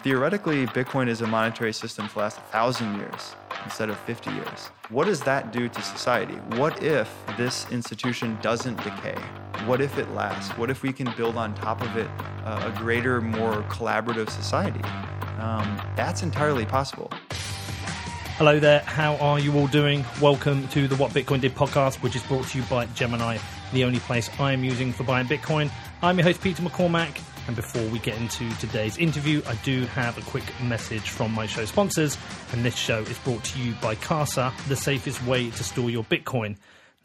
Theoretically, Bitcoin is a monetary system to last a thousand years instead of 50 years. What does that do to society? What if this institution doesn't decay? What if it lasts? What if we can build on top of it uh, a greater, more collaborative society? Um, that's entirely possible. Hello there, how are you all doing? Welcome to the What Bitcoin Did podcast, which is brought to you by Gemini, the only place I am using for buying Bitcoin. I'm your host, Peter McCormack, and before we get into today's interview, I do have a quick message from my show sponsors, and this show is brought to you by Casa, the safest way to store your Bitcoin.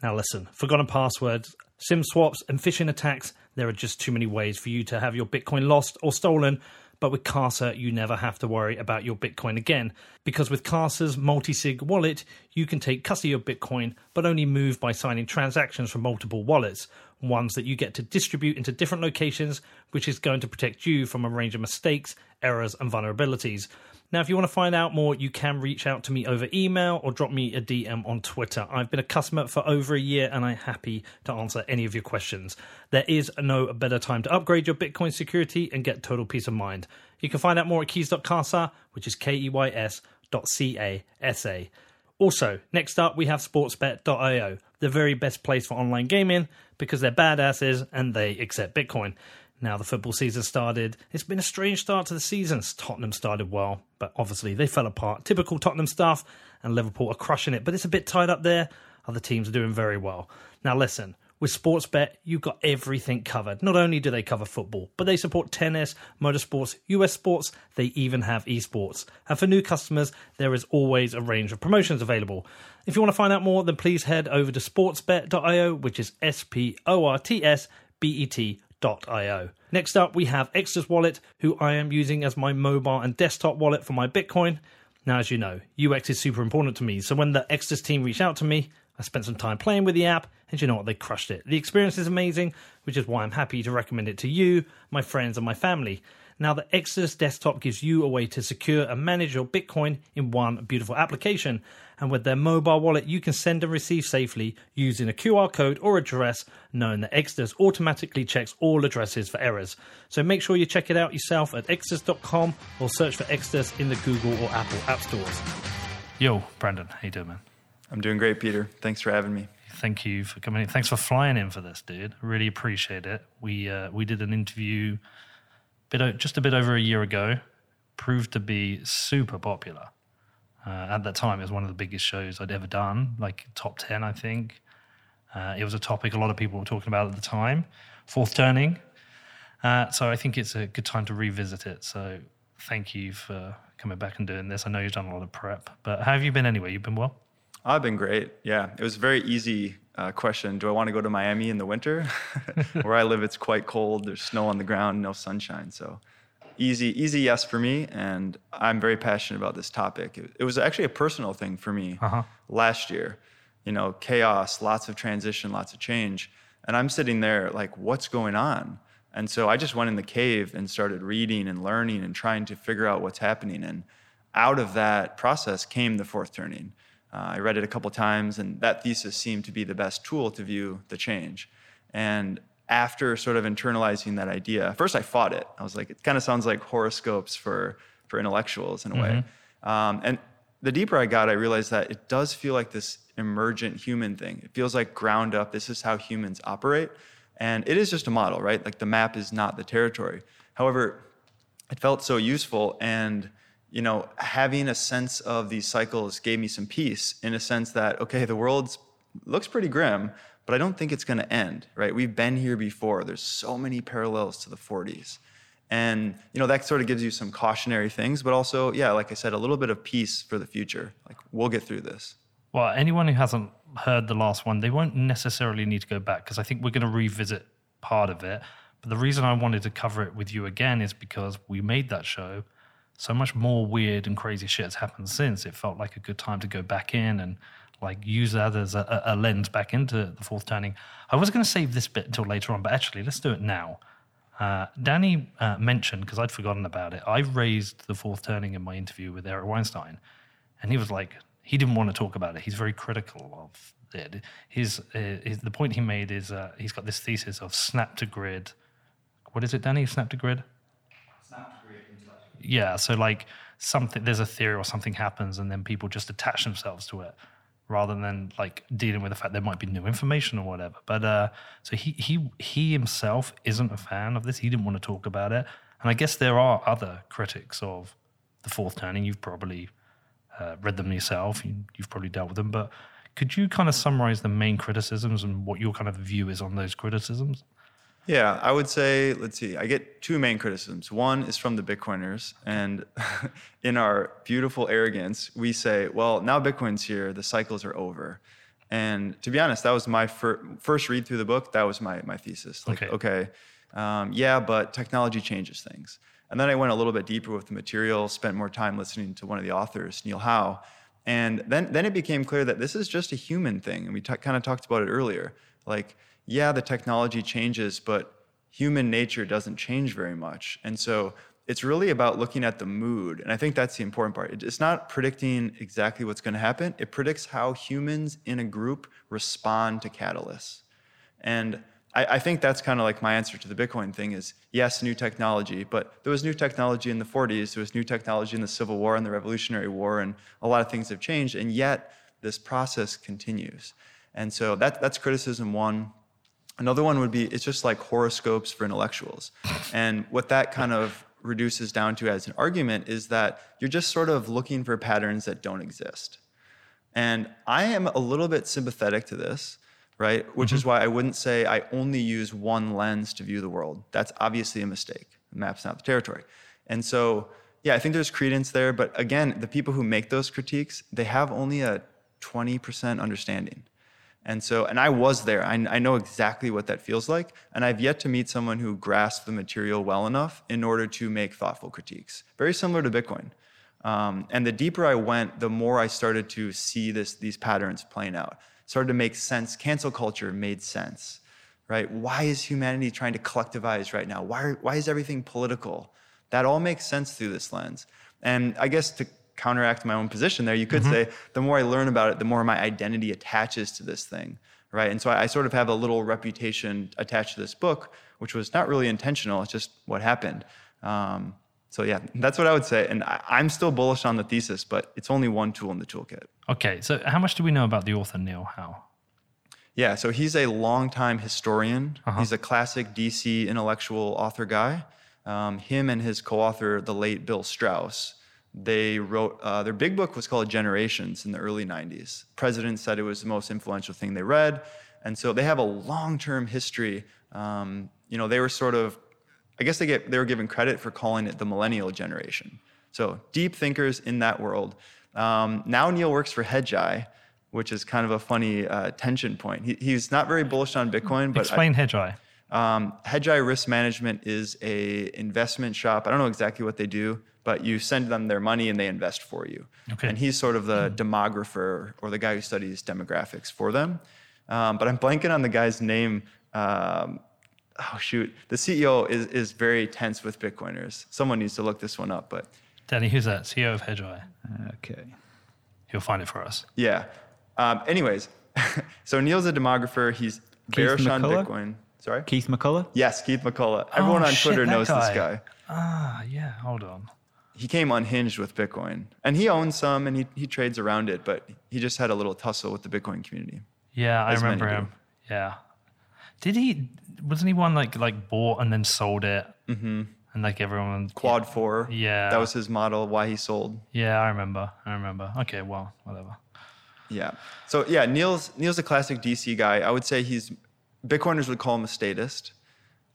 Now, listen, forgotten passwords, SIM swaps, and phishing attacks, there are just too many ways for you to have your Bitcoin lost or stolen. But with Casa, you never have to worry about your Bitcoin again. Because with Casa's multi sig wallet, you can take custody of Bitcoin, but only move by signing transactions from multiple wallets, ones that you get to distribute into different locations, which is going to protect you from a range of mistakes, errors, and vulnerabilities. Now, if you want to find out more, you can reach out to me over email or drop me a DM on Twitter. I've been a customer for over a year and I'm happy to answer any of your questions. There is no better time to upgrade your Bitcoin security and get total peace of mind. You can find out more at keys.casa, which is K E Y S dot C A S A. Also, next up, we have sportsbet.io, the very best place for online gaming because they're badasses and they accept Bitcoin. Now the football season started. It's been a strange start to the season. Tottenham started well, but obviously they fell apart. Typical Tottenham stuff, and Liverpool are crushing it, but it's a bit tied up there. Other teams are doing very well. Now listen, with Sportsbet, you've got everything covered. Not only do they cover football, but they support tennis, motorsports, US sports, they even have esports. And for new customers, there is always a range of promotions available. If you want to find out more, then please head over to sportsbet.io, which is S P O R T S B E T Io. Next up, we have Exodus Wallet, who I am using as my mobile and desktop wallet for my Bitcoin. Now, as you know, UX is super important to me, so when the Exodus team reached out to me, I spent some time playing with the app, and you know what? They crushed it. The experience is amazing, which is why I'm happy to recommend it to you, my friends, and my family. Now, the Exodus desktop gives you a way to secure and manage your Bitcoin in one beautiful application. And with their mobile wallet, you can send and receive safely using a QR code or address, knowing that Exodus automatically checks all addresses for errors. So make sure you check it out yourself at exodus.com or search for Exodus in the Google or Apple app stores. Yo, Brandon, how you doing, man? I'm doing great, Peter. Thanks for having me. Thank you for coming in. Thanks for flying in for this, dude. Really appreciate it. We uh, we did an interview bit just a bit over a year ago, proved to be super popular. Uh, at that time, it was one of the biggest shows I'd ever done, like top 10, I think. Uh, it was a topic a lot of people were talking about at the time. Fourth turning. Uh, so I think it's a good time to revisit it. So thank you for coming back and doing this. I know you've done a lot of prep, but how have you been anyway? You've been well? I've been great. Yeah, it was a very easy uh, question. Do I want to go to Miami in the winter? Where I live, it's quite cold. There's snow on the ground, no sunshine. So easy, easy yes for me. And I'm very passionate about this topic. It, it was actually a personal thing for me uh-huh. last year. You know, chaos, lots of transition, lots of change. And I'm sitting there like, what's going on? And so I just went in the cave and started reading and learning and trying to figure out what's happening. And out of that process came the fourth turning. Uh, I read it a couple times, and that thesis seemed to be the best tool to view the change. And after sort of internalizing that idea, first I fought it. I was like, it kind of sounds like horoscopes for for intellectuals in a mm-hmm. way. Um, and the deeper I got, I realized that it does feel like this emergent human thing. It feels like ground up. This is how humans operate, and it is just a model, right? Like the map is not the territory. However, it felt so useful and you know, having a sense of these cycles gave me some peace in a sense that, okay, the world looks pretty grim, but I don't think it's going to end, right? We've been here before. There's so many parallels to the 40s. And, you know, that sort of gives you some cautionary things, but also, yeah, like I said, a little bit of peace for the future. Like, we'll get through this. Well, anyone who hasn't heard the last one, they won't necessarily need to go back because I think we're going to revisit part of it. But the reason I wanted to cover it with you again is because we made that show so much more weird and crazy shit has happened since. It felt like a good time to go back in and like use that as a, a lens back into the fourth turning. I was going to save this bit until later on, but actually, let's do it now. Uh, Danny uh, mentioned because I'd forgotten about it. I raised the fourth turning in my interview with Eric Weinstein, and he was like, he didn't want to talk about it. He's very critical of it. His, uh, his the point he made is uh, he's got this thesis of snap to grid. What is it, Danny? Snap to grid. Snap to grid Yeah, so like something there's a theory or something happens and then people just attach themselves to it rather than like dealing with the fact there might be new information or whatever. But uh so he he he himself isn't a fan of this. He didn't want to talk about it. And I guess there are other critics of the fourth turning. You've probably uh, read them yourself. You, you've probably dealt with them, but could you kind of summarize the main criticisms and what your kind of view is on those criticisms? Yeah, I would say, let's see, I get two main criticisms. One is from the Bitcoiners. And in our beautiful arrogance, we say, well, now Bitcoin's here, the cycles are over. And to be honest, that was my fir- first read through the book. That was my, my thesis. Like, Okay. okay, um, yeah, but technology changes things. And then I went a little bit deeper with the material, spent more time listening to one of the authors, Neil Howe. And then, then it became clear that this is just a human thing. And we t- kind of talked about it earlier. Like, yeah, the technology changes, but human nature doesn't change very much. And so it's really about looking at the mood. And I think that's the important part. It's not predicting exactly what's going to happen, it predicts how humans in a group respond to catalysts. And I, I think that's kind of like my answer to the Bitcoin thing is yes, new technology, but there was new technology in the 40s, there was new technology in the Civil War and the Revolutionary War, and a lot of things have changed, and yet this process continues. And so that, that's criticism one. Another one would be it's just like horoscopes for intellectuals. And what that kind of reduces down to as an argument is that you're just sort of looking for patterns that don't exist. And I am a little bit sympathetic to this, right? Which is mm-hmm. why I wouldn't say I only use one lens to view the world. That's obviously a mistake. The map's not the territory. And so, yeah, I think there's credence there. But again, the people who make those critiques, they have only a 20% understanding. And so, and I was there. I, I know exactly what that feels like. And I've yet to meet someone who grasped the material well enough in order to make thoughtful critiques. Very similar to Bitcoin. Um, and the deeper I went, the more I started to see this, these patterns playing out. Started to make sense. Cancel culture made sense, right? Why is humanity trying to collectivize right now? Why, are- why is everything political? That all makes sense through this lens. And I guess to counteract my own position there, you could say the more I learn about it, the more my identity attaches to this thing, right? And so I, I sort of have a little reputation attached to this book, which was not really intentional. It's just what happened. Um, so yeah, that's what I would say. And I, I'm still bullish on the thesis, but it's only one tool in the toolkit. Okay, so how much do we know about the author Neil Howe? Yeah, so he's a longtime historian. Uh-huh. He's a classic DC intellectual author guy. Um, him and his co-author, the late Bill Strauss, they wrote uh, their big book was called Generations in the early '90s. President said it was the most influential thing they read, and so they have a long-term history. Um, you know, they were sort of, I guess they get they were given credit for calling it the millennial generation. So deep thinkers in that world. Um, now Neil works for Hedgeye, which is kind of a funny uh, tension point. He, he's not very bullish on Bitcoin, but I- Explain Hedgeye. um, Hedgeye Risk Management is a investment shop. I don't know exactly what they do, but you send them their money and they invest for you. Okay. And he's sort of the demographer or the guy who studies demographics for them. Um, but I'm blanking on the guy's name. Um, oh shoot, the CEO is is very tense with Bitcoiners. Someone needs to look this one up. But Danny, who's that? CEO of Hedgeye. Okay. He'll find it for us. yeah. Um, anyways, so Neil's a demographer. He's bearish on McCullough? Bitcoin. Sorry. Keith McCullough? Yes, Keith McCullough. Everyone Oh, on shit, Twitter that knows this guy. guy. Ah, yeah. Hold on. He came unhinged with Bitcoin. And he owns some and he, he trades around it, but he just had a little tussle with the Bitcoin community. Yeah, I remember do. him. Yeah. Did he? Wasn't he one like like bought and then sold it? Mm-hmm. And like everyone. Quad 4. Yeah. That was his model, why he sold. Yeah, I remember. I remember. Okay, well, whatever. Yeah. So yeah, Neil's Neil's a classic DC guy. I would say he's Bitcoiners would call him a statist.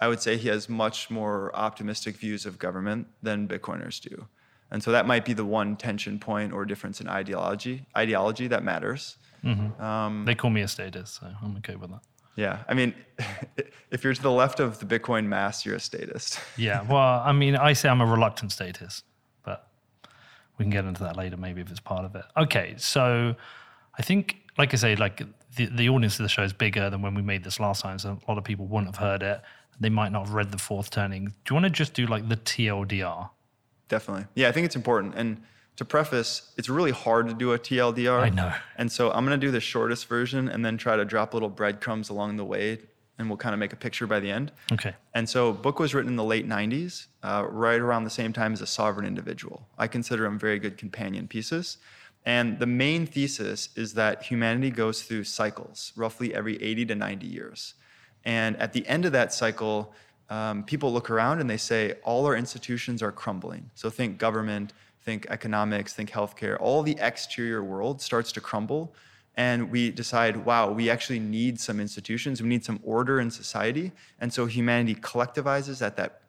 I would say he has much more optimistic views of government than Bitcoiners do. And so that might be the one tension point or difference in ideology ideology that matters. Um, They call me a statist, so I'm okay with that. Yeah. I mean, if you're to the left of the Bitcoin mass, you're a statist. Yeah. Well, I mean, I say I'm a reluctant statist, but we can get into that later, maybe if it's part of it. Okay. So I think, like I say, like the, the audience of the show is bigger than when we made this last time. So a lot of people wouldn't have heard it. They might not have read the fourth turning. Do you want to just do like the TLDR? Definitely. Yeah, I think it's important. And to preface, it's really hard to do a TLDR. I know. And so I'm going to do the shortest version and then try to drop little breadcrumbs along the way and we'll kind of make a picture by the end. Okay. And so, book was written in the late '90s, uh, right around the same time as a sovereign individual. I consider them very good companion pieces. And the main thesis is that humanity goes through cycles, roughly every 80 to 90 years. And at the end of that cycle, um, people look around and they say all our institutions are crumbling. So think government, think economics, think healthcare. All the exterior world starts to crumble and we decide, wow, we actually need some institutions, we need some order in society. And so humanity collectivizes at that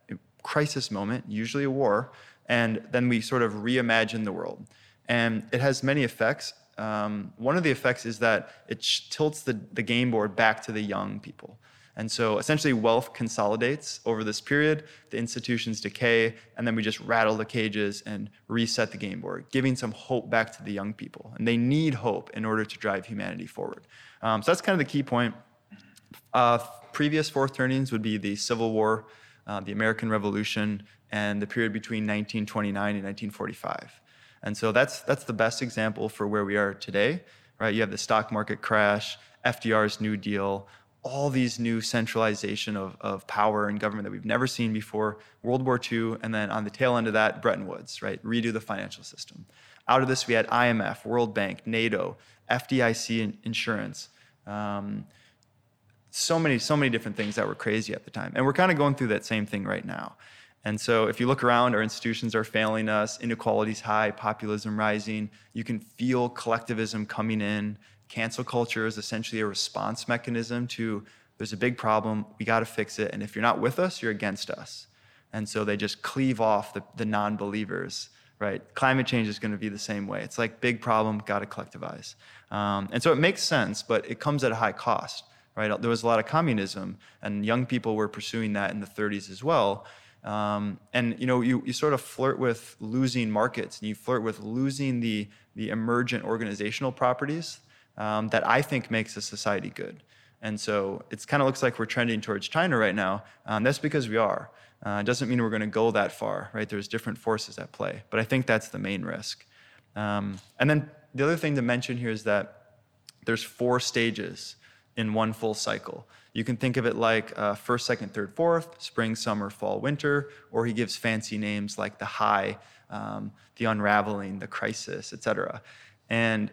crisis moment, usually a war, and then we sort of reimagine the world. And it has many effects. Um, one of the effects is that it tilts the, the game board back to the young people. And so essentially, wealth consolidates over this period, the institutions decay, and then we just rattle the cages and reset the game board, giving some hope back to the young people. And they need hope in order to drive humanity forward. Um, so that's kind of the key point. Uh, previous fourth turnings would be the Civil War, uh, the American Revolution, and the period between 1929 and 1945. And so that's, that's the best example for where we are today, right? You have the stock market crash, FDR's New Deal, all these new centralization of, of power and government that we've never seen before, World War II, and then on the tail end of that, Bretton Woods, right? Redo the financial system. Out of this, we had IMF, World Bank, NATO, FDIC insurance. Um, so many, so many different things that were crazy at the time. And we're kind of going through that same thing right now. And so if you look around, our institutions are failing us, inequality's high, populism rising. You can feel collectivism coming in cancel culture is essentially a response mechanism to there's a big problem, we got to fix it. And if you're not with us, you're against us. And so they just cleave off the, the non believers, right? Climate change is going to be the same way. It's like big problem, got to collectivize. Um, and so it makes sense, but it comes at a high cost, right? There was a lot of communism, and young people were pursuing that in the 30s as well. Um, and you know, you, you sort of flirt with losing markets, and you flirt with losing the the emergent organizational properties um, that I think makes a society good. And so it kind of looks like we're trending towards China right now. Um, that's because we are. Uh, it doesn't mean we're going to go that far, right? There's different forces at play, but I think that's the main risk. Um, and then the other thing to mention here is that there's four stages in one full cycle. You can think of it like uh, first, second, third, fourth, spring, summer, fall, winter, or he gives fancy names like the high, um, the unraveling, the crisis, etc. And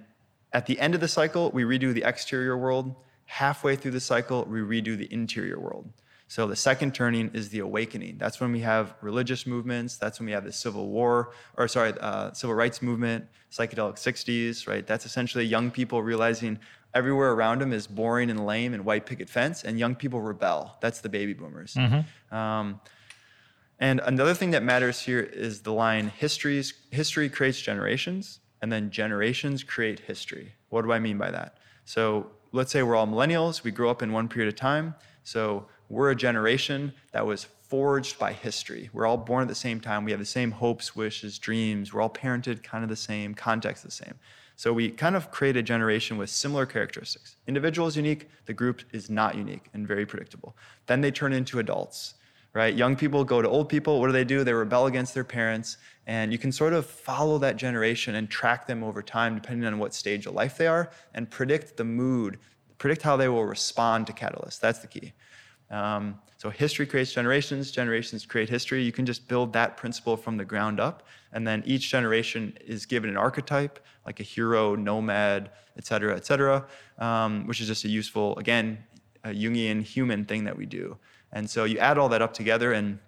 at the end of the cycle, we redo the exterior world. Halfway through the cycle, we redo the interior world. So the second turning is the awakening. That's when we have religious movements. That's when we have the Civil War, or sorry, uh, Civil Rights Movement, psychedelic 60s, right? That's essentially young people realizing everywhere around them is boring and lame and white picket fence, and young people rebel. That's the baby boomers. Mm-hmm. Um, and another thing that matters here is the line history's, history creates generations and then generations create history. What do I mean by that? So let's say we're all millennials, we grew up in one period of time. So we're a generation that was forged by history. We're all born at the same time. We have the same hopes, wishes, dreams. We're all parented kind of the same, context the same. So we kind of create a generation with similar characteristics. Individual is unique, the group is not unique and very predictable. Then they turn into adults right? Young people go to old people. What do they do? They rebel against their parents. And you can sort of follow that generation and track them over time, depending on what stage of life they are, and predict the mood, predict how they will respond to catalysts. That's the key. Um, so history creates generations, generations create history. You can just build that principle from the ground up. And then each generation is given an archetype, like a hero, nomad, et cetera, et cetera, um, which is just a useful, again, a Jungian human thing that we do. And so you add all that up together, and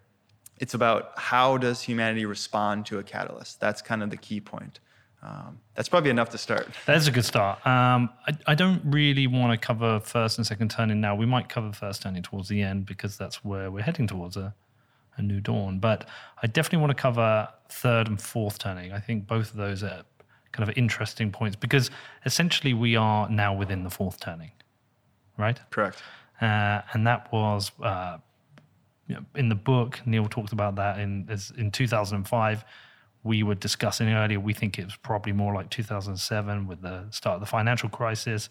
it's about how does humanity respond to a catalyst. That's kind of the key point. Um, that's probably enough to start. That's a good start. Um, I, I, don't really want to cover first and second turning now. We might cover first turning towards the end because that's where we're heading towards a, a new dawn. But I definitely want to cover third and fourth turning. I think both of those are kind of interesting points because essentially we are now within the fourth turning, right? Correct. Uh, and that was uh, in the book. Neil talked about that in in 2005. We were discussing earlier. We think it was probably more like 2007 with the start of the financial crisis.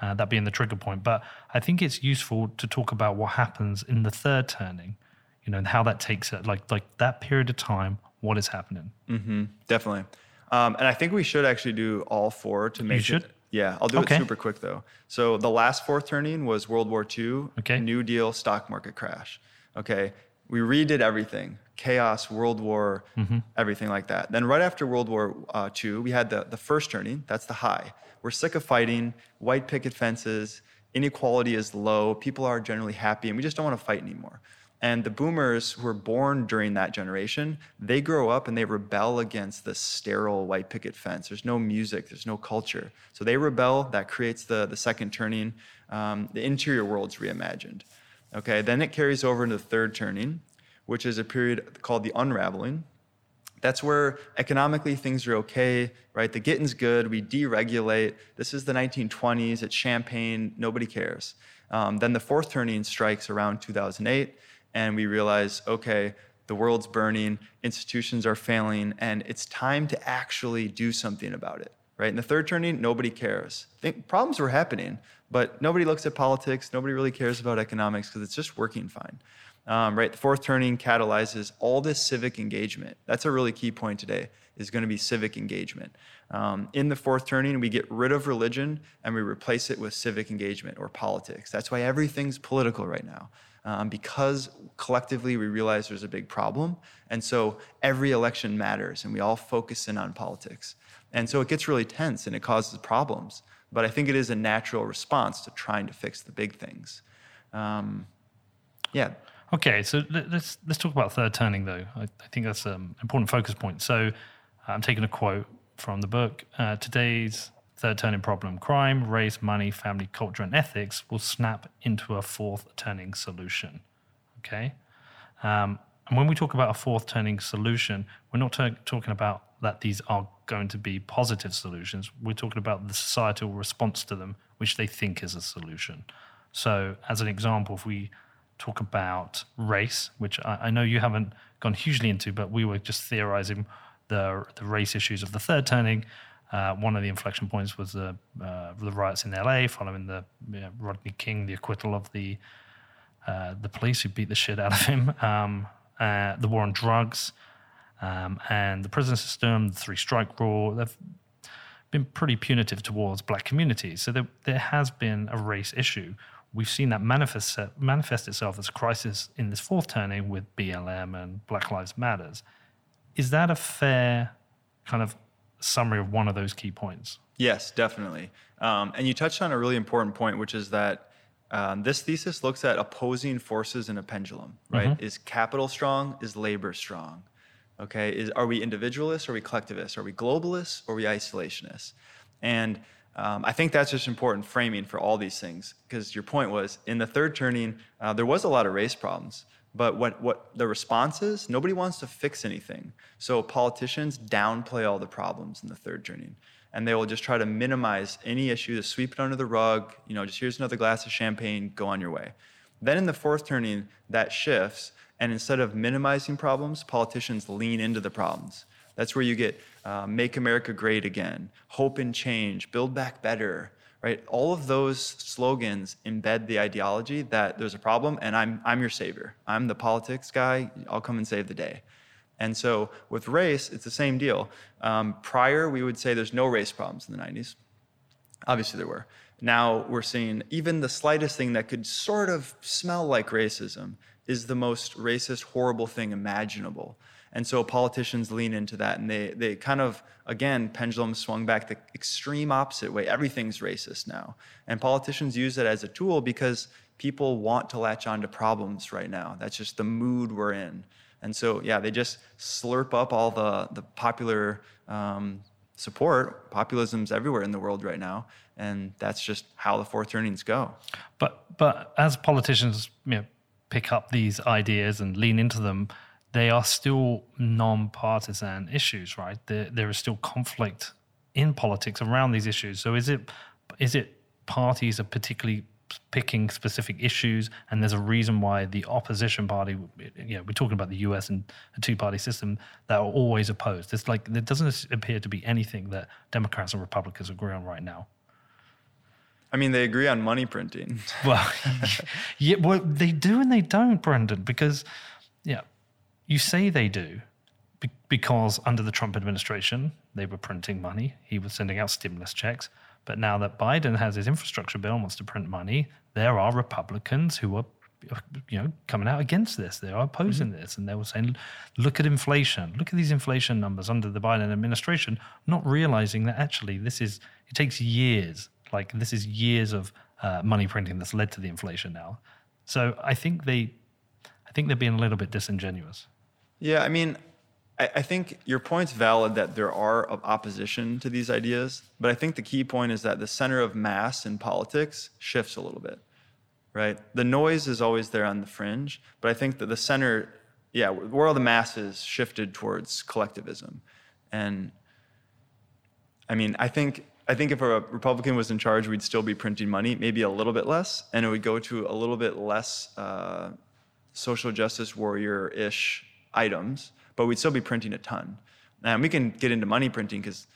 Uh, that being the trigger point. But I think it's useful to talk about what happens in the third turning, you know, and how that takes it, like like that period of time, what is happening. Mm-hmm, definitely, um, and I think we should actually do all four to make it Yeah, I'll do Okay. it super quick though. So the last fourth turning was World War II, Okay. New Deal, stock market crash. Okay, we redid everything, chaos, World War, Mm-hmm. everything like that. Then right after World War uh, II, we had the the first turning. That's the high. We're sick of fighting, white picket fences, inequality is low, people are generally happy, and we just don't want to fight anymore. And the boomers who were born during that generation, they grow up and they rebel against the sterile white picket fence. There's no music, there's no culture. So they rebel, that creates the, the second turning. Um, the interior world's reimagined. Okay, then it carries over into the third turning, which is a period called the unraveling. That's where economically things are okay, right? The getting's good. We deregulate. This is the 1920s. It's champagne. Nobody cares. Um, then the fourth turning strikes around 2008, and we realize, okay, the world's burning, institutions are failing, and it's time to actually do something about it, right? In the third turning, nobody cares. Think, problems were happening, but nobody looks at politics. Nobody really cares about economics because it's just working fine. Um, right, the fourth turning catalyzes all this civic engagement. That's a really key point today. Is going to be civic engagement. Um, in the fourth turning, we get rid of religion and we replace it with civic engagement or politics. That's why everything's political right now, um, because collectively we realize there's a big problem, and so every election matters, and we all focus in on politics, and so it gets really tense and it causes problems. But I think it is a natural response to trying to fix the big things. Um, yeah, Okay, so let- let's let's talk about third turning though. I, I think that's an important focus point. So I'm taking a quote from the book. Uh, Today's third turning problem: crime, race, money, family, culture, and ethics will snap into a fourth turning solution. Okay, um, and when we talk about a fourth turning solution, we're not ta- talking about that these are going to be positive solutions. We're talking about the societal response to them, which they think is a solution. So, as an example, if we talk about race, which I, I know you haven't gone hugely into, but we were just theorizing the the race issues of the third turning. Uh, one of the inflection points was the uh, the riots in LA following the you know, Rodney King, the acquittal of the uh, the police who beat the shit out of him, um, uh, the war on drugs, um, and the prison system, the three strike rule. They've been pretty punitive towards black communities. So there, there has been a race issue. We've seen that manifest, manifest itself as a crisis in this fourth turning with BLM and Black Lives Matters. Is that a fair kind of summary of one of those key points? Yes, definitely. Um, and you touched on a really important point, which is that um, this thesis looks at opposing forces in a pendulum, right? Is capital strong? Is labor strong? Okay, is are we individualists? Are we collectivists? Are we globalists? Or are we isolationists? And um, I think that's just important framing for all these things because your point was in the third turning, uh, there was a lot of race problems. But what, what the response is, nobody wants to fix anything. So politicians downplay all the problems in the third turning. And they will just try to minimize any issue, to sweep it under the rug, you know, just here's another glass of champagne, go on your way. Then in the fourth turning, that shifts. And instead of minimizing problems, politicians lean into the problems. That's where you get uh, make America great again, hope and change, build back better, right? All of those slogans embed the ideology that there's a problem and I'm, I'm your savior. I'm the politics guy. I'll come and save the day. And so with race, it's the same deal. Um, prior, we would say there's no race problems in the 90s. Obviously, there were. Now we're seeing even the slightest thing that could sort of smell like racism is the most racist, horrible thing imaginable. And so politicians lean into that and they, they kind of, again, pendulum swung back the extreme opposite way. Everything's racist now. And politicians use it as a tool because people want to latch on to problems right now. That's just the mood we're in. And so, yeah, they just slurp up all the, the popular um, support. Populism's everywhere in the world right now. And that's just how the fourth turnings go. But but as politicians you know, pick up these ideas and lean into them, they are still non-partisan issues, right? There, there is still conflict in politics around these issues. So is it is it parties are particularly picking specific issues, and there's a reason why the opposition party, you know, we're talking about the U.S. and a two-party system that are always opposed. It's like there doesn't appear to be anything that Democrats and Republicans agree on right now. I mean, they agree on money printing. Well, yeah, well, they do and they don't, Brendan, because yeah, you say they do be- because under the Trump administration they were printing money, he was sending out stimulus checks, But now that Biden has his infrastructure bill and wants to print money, there are Republicans who are you know coming out against this. They are opposing mm-hmm. this. And they were saying look at inflation. Look at these inflation numbers under the biden administration not realizing that actually this is it takes years like this is years of uh, money printing that's led to the inflation now. So i think they i think they're being a little bit disingenuous yeah i mean I, I think your point's valid that there are opposition to these ideas, but I think the key point is that the center of mass in politics shifts a little bit, right? The noise is always there on the fringe, but I think that the center, yeah, where all the masses shifted towards collectivism, and I mean, I think I think if a Republican was in charge, we'd still be printing money, maybe a little bit less, and it would go to a little bit less uh, social justice warrior-ish items but we'd still be printing a ton. And we can get into money printing because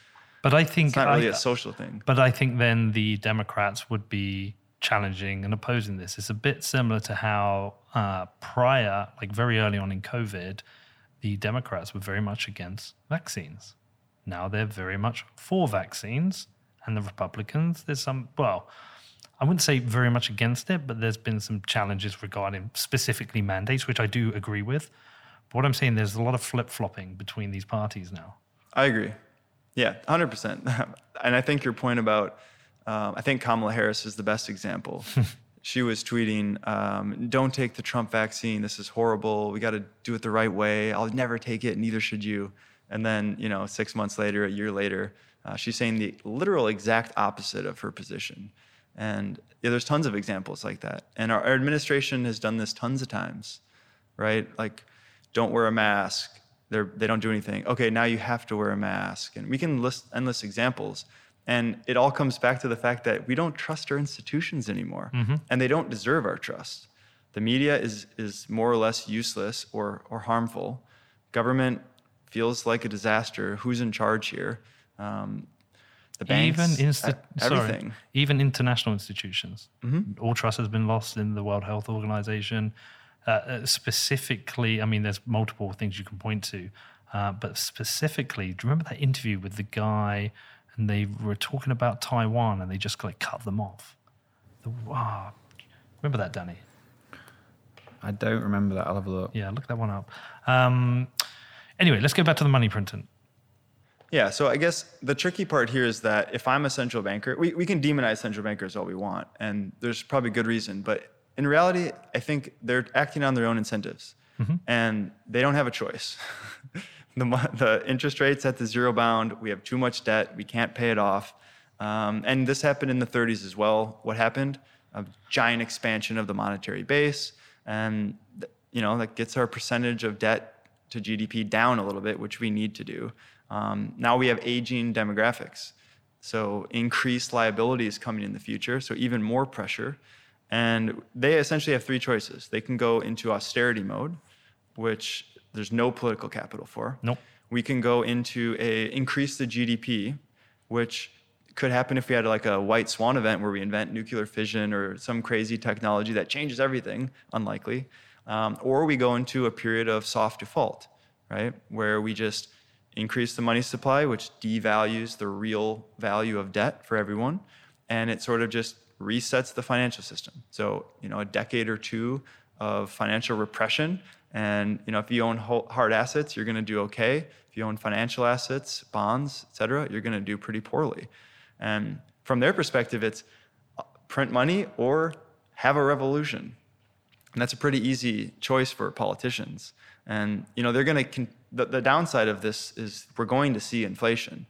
but I think it's not really I, a social thing. But I think then the Democrats would be challenging and opposing this. It's a bit similar to how uh, prior, like very early on in COVID, the Democrats were very much against vaccines. Now they're very much for vaccines, and the Republicans, there's some, well, I wouldn't say very much against it, but there's been some challenges regarding specifically mandates, which I do agree with. But what I'm saying, there's a lot of flip flopping between these parties now. I agree. Yeah, 100%. and I think your point about, um, I think Kamala Harris is the best example. she was tweeting, um, don't take the Trump vaccine. This is horrible. We got to do it the right way. I'll never take it, neither should you. And then, you know, six months later, a year later, uh, she's saying the literal exact opposite of her position. And yeah, there's tons of examples like that. And our, our administration has done this tons of times, right? Like, don't wear a mask. They're, they don't do anything. Okay, now you have to wear a mask. And we can list endless examples. And it all comes back to the fact that we don't trust our institutions anymore, mm-hmm. and they don't deserve our trust. The media is, is more or less useless or, or harmful. Government feels like a disaster. Who's in charge here? Um, the banks, even insti- everything. Sorry, even international institutions. Mm-hmm. All trust has been lost in the World Health Organization. Uh, uh, specifically, I mean, there's multiple things you can point to, uh, but specifically, do you remember that interview with the guy and they were talking about Taiwan and they just like cut them off? The, wow. Remember that, Danny? I don't remember that. I'll have a look. Yeah, look that one up. Um, anyway, let's go back to the money printing. Yeah, so I guess the tricky part here is that if I'm a central banker, we, we can demonize central bankers all we want, and there's probably good reason, but in reality, I think they're acting on their own incentives mm-hmm. and they don't have a choice. the, the interest rate's at the zero bound. We have too much debt. We can't pay it off. Um, and this happened in the 30s as well. What happened? A giant expansion of the monetary base. And, you know, that gets our percentage of debt to GDP down a little bit, which we need to do. Um, now we have aging demographics. So increased liabilities coming in the future. So even more pressure. And they essentially have three choices. They can go into austerity mode, which there's no political capital for. Nope. We can go into a increase the GDP, which could happen if we had like a white swan event where we invent nuclear fission or some crazy technology that changes everything. Unlikely. Um, or we go into a period of soft default, right, where we just increase the money supply, which devalues the real value of debt for everyone, and it sort of just resets the financial system. So, you know, a decade or two of financial repression. And, you know, if you own hard assets, you're going to do okay. If you own financial assets, bonds, et cetera, you're going to do pretty poorly. And from their perspective, it's uh, print money or have a revolution. And that's a pretty easy choice for politicians. And, you know, they're going to, con- the, the downside of this is we're going to see inflation.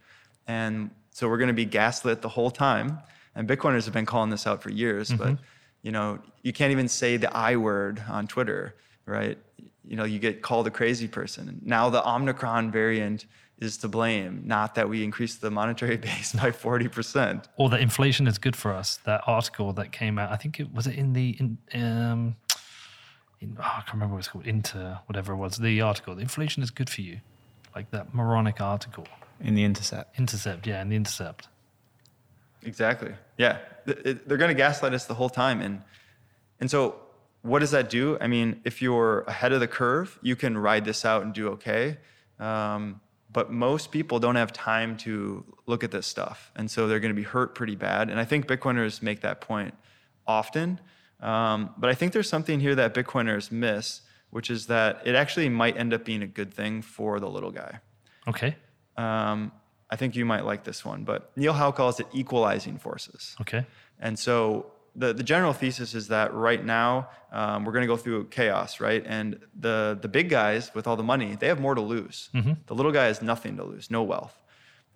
And so we're going to be gaslit the whole time and Bitcoiners have been calling this out for years, mm-hmm. but you know, you can't even say the I word on Twitter, right? You know, you get called a crazy person. Now the Omicron variant is to blame, not that we increased the monetary base by 40%. Or that inflation is good for us. That article that came out, I think it was it in the in, um, in, oh, I can't remember what it's called, Inter, whatever it was. The article, the inflation is good for you, like that moronic article in the Intercept. Intercept, yeah, in the Intercept. Exactly. Yeah. They're going to gaslight us the whole time. And, and so, what does that do? I mean, if you're ahead of the curve, you can ride this out and do okay. Um, but most people don't have time to look at this stuff. And so they're going to be hurt pretty bad. And I think Bitcoiners make that point often. Um, but I think there's something here that Bitcoiners miss, which is that it actually might end up being a good thing for the little guy. Okay. Um, I think you might like this one, but Neil Howe calls it equalizing forces. Okay. And so the, the general thesis is that right now um, we're going to go through chaos, right? And the the big guys with all the money, they have more to lose. Mm-hmm. The little guy has nothing to lose, no wealth.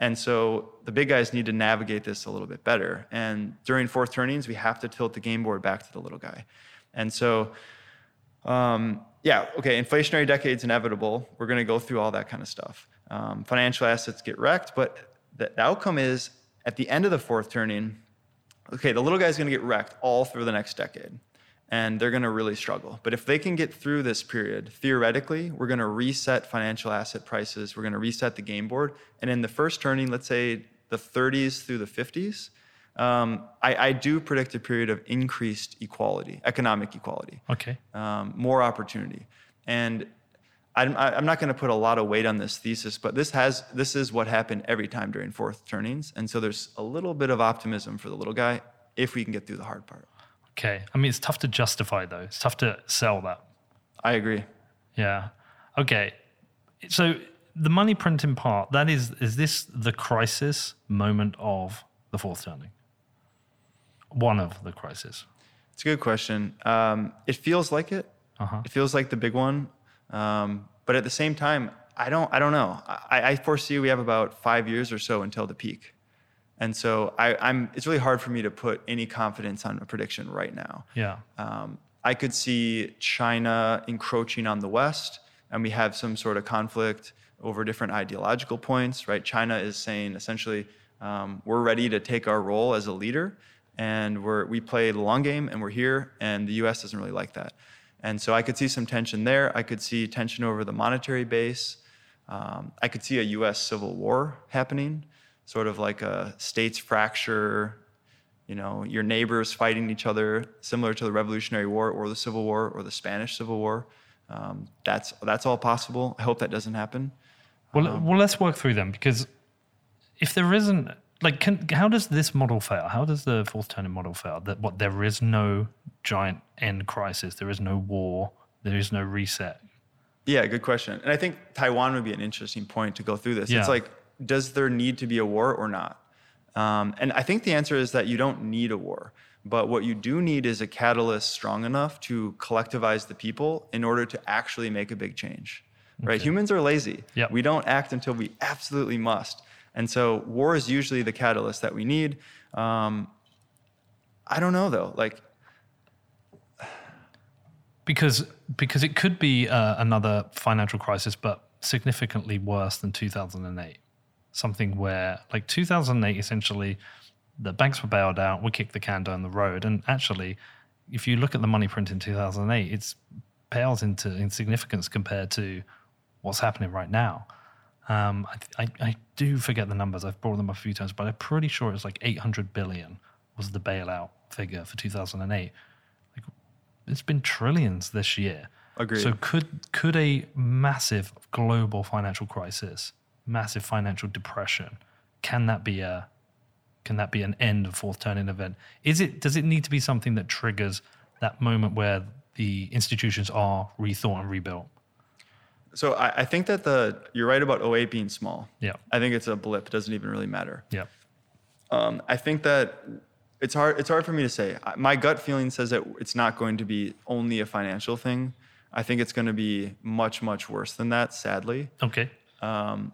And so the big guys need to navigate this a little bit better. And during fourth turnings, we have to tilt the game board back to the little guy. And so, um, yeah, okay, inflationary decade's inevitable. We're going to go through all that kind of stuff. Um, financial assets get wrecked, but the outcome is at the end of the fourth turning, okay, the little guy's going to get wrecked all through the next decade and they're going to really struggle. But if they can get through this period, theoretically, we're going to reset financial asset prices, we're going to reset the game board. And in the first turning, let's say the 30s through the 50s, um, I, I, do predict a period of increased equality, economic equality. Okay. Um, more opportunity. And I'm, I'm not going to put a lot of weight on this thesis, but this has this is what happened every time during fourth turnings, and so there's a little bit of optimism for the little guy if we can get through the hard part. Okay. I mean, it's tough to justify though. It's tough to sell that. I agree. Yeah. Okay. So the money printing part, that is, is this the crisis moment of the fourth turning? One of the crises. It's a good question. Um, it feels like it. Uh-huh. It feels like the big one. Um, but at the same time, I don't, I don't know. I, I foresee we have about five years or so until the peak. And so I, am it's really hard for me to put any confidence on a prediction right now. Yeah. Um, I could see China encroaching on the West, and we have some sort of conflict over different ideological points, right? China is saying essentially, um, we're ready to take our role as a leader, and we're, we play the long game, and we're here, and the US doesn't really like that. And so I could see some tension there. I could see tension over the monetary base. Um, I could see a US civil war happening sort of like a states fracture, you know, your neighbors fighting each other, similar to the Revolutionary War or the Civil War or the Spanish Civil War. Um, that's that's all possible. I hope that doesn't happen. Well, um, well, let's work through them because if there isn't like, can, how does this model fail? How does the fourth turning model fail? That what there is no giant end crisis, there is no war, there is no reset. Yeah, good question. And I think Taiwan would be an interesting point to go through this. Yeah. It's like does there need to be a war or not? Um, and I think the answer is that you don't need a war. But what you do need is a catalyst strong enough to collectivize the people in order to actually make a big change. Okay. Right? Humans are lazy. Yep. We don't act until we absolutely must. And so war is usually the catalyst that we need. Um, I don't know though. Like because because it could be uh, another financial crisis, but significantly worse than 2008 something where like 2008 essentially the banks were bailed out we kicked the can down the road and actually if you look at the money print in 2008 it's pales into insignificance compared to what's happening right now um, I, I, I, do forget the numbers i've brought them up a few times but i'm pretty sure it's like 800 billion was the bailout figure for 2008 like, it's been trillions this year Agreed. so could could a massive global financial crisis massive financial depression, can that be a can that be an end of fourth turning event? Is it does it need to be something that triggers that moment where the institutions are rethought and rebuilt? So I, I think that the you're right about 08 being small. Yeah. I think it's a blip. It doesn't even really matter. Yeah. Um, I think that it's hard. It's hard for me to say. My gut feeling says that it's not going to be only a financial thing. I think it's going to be much, much worse than that. Sadly. Okay. Um,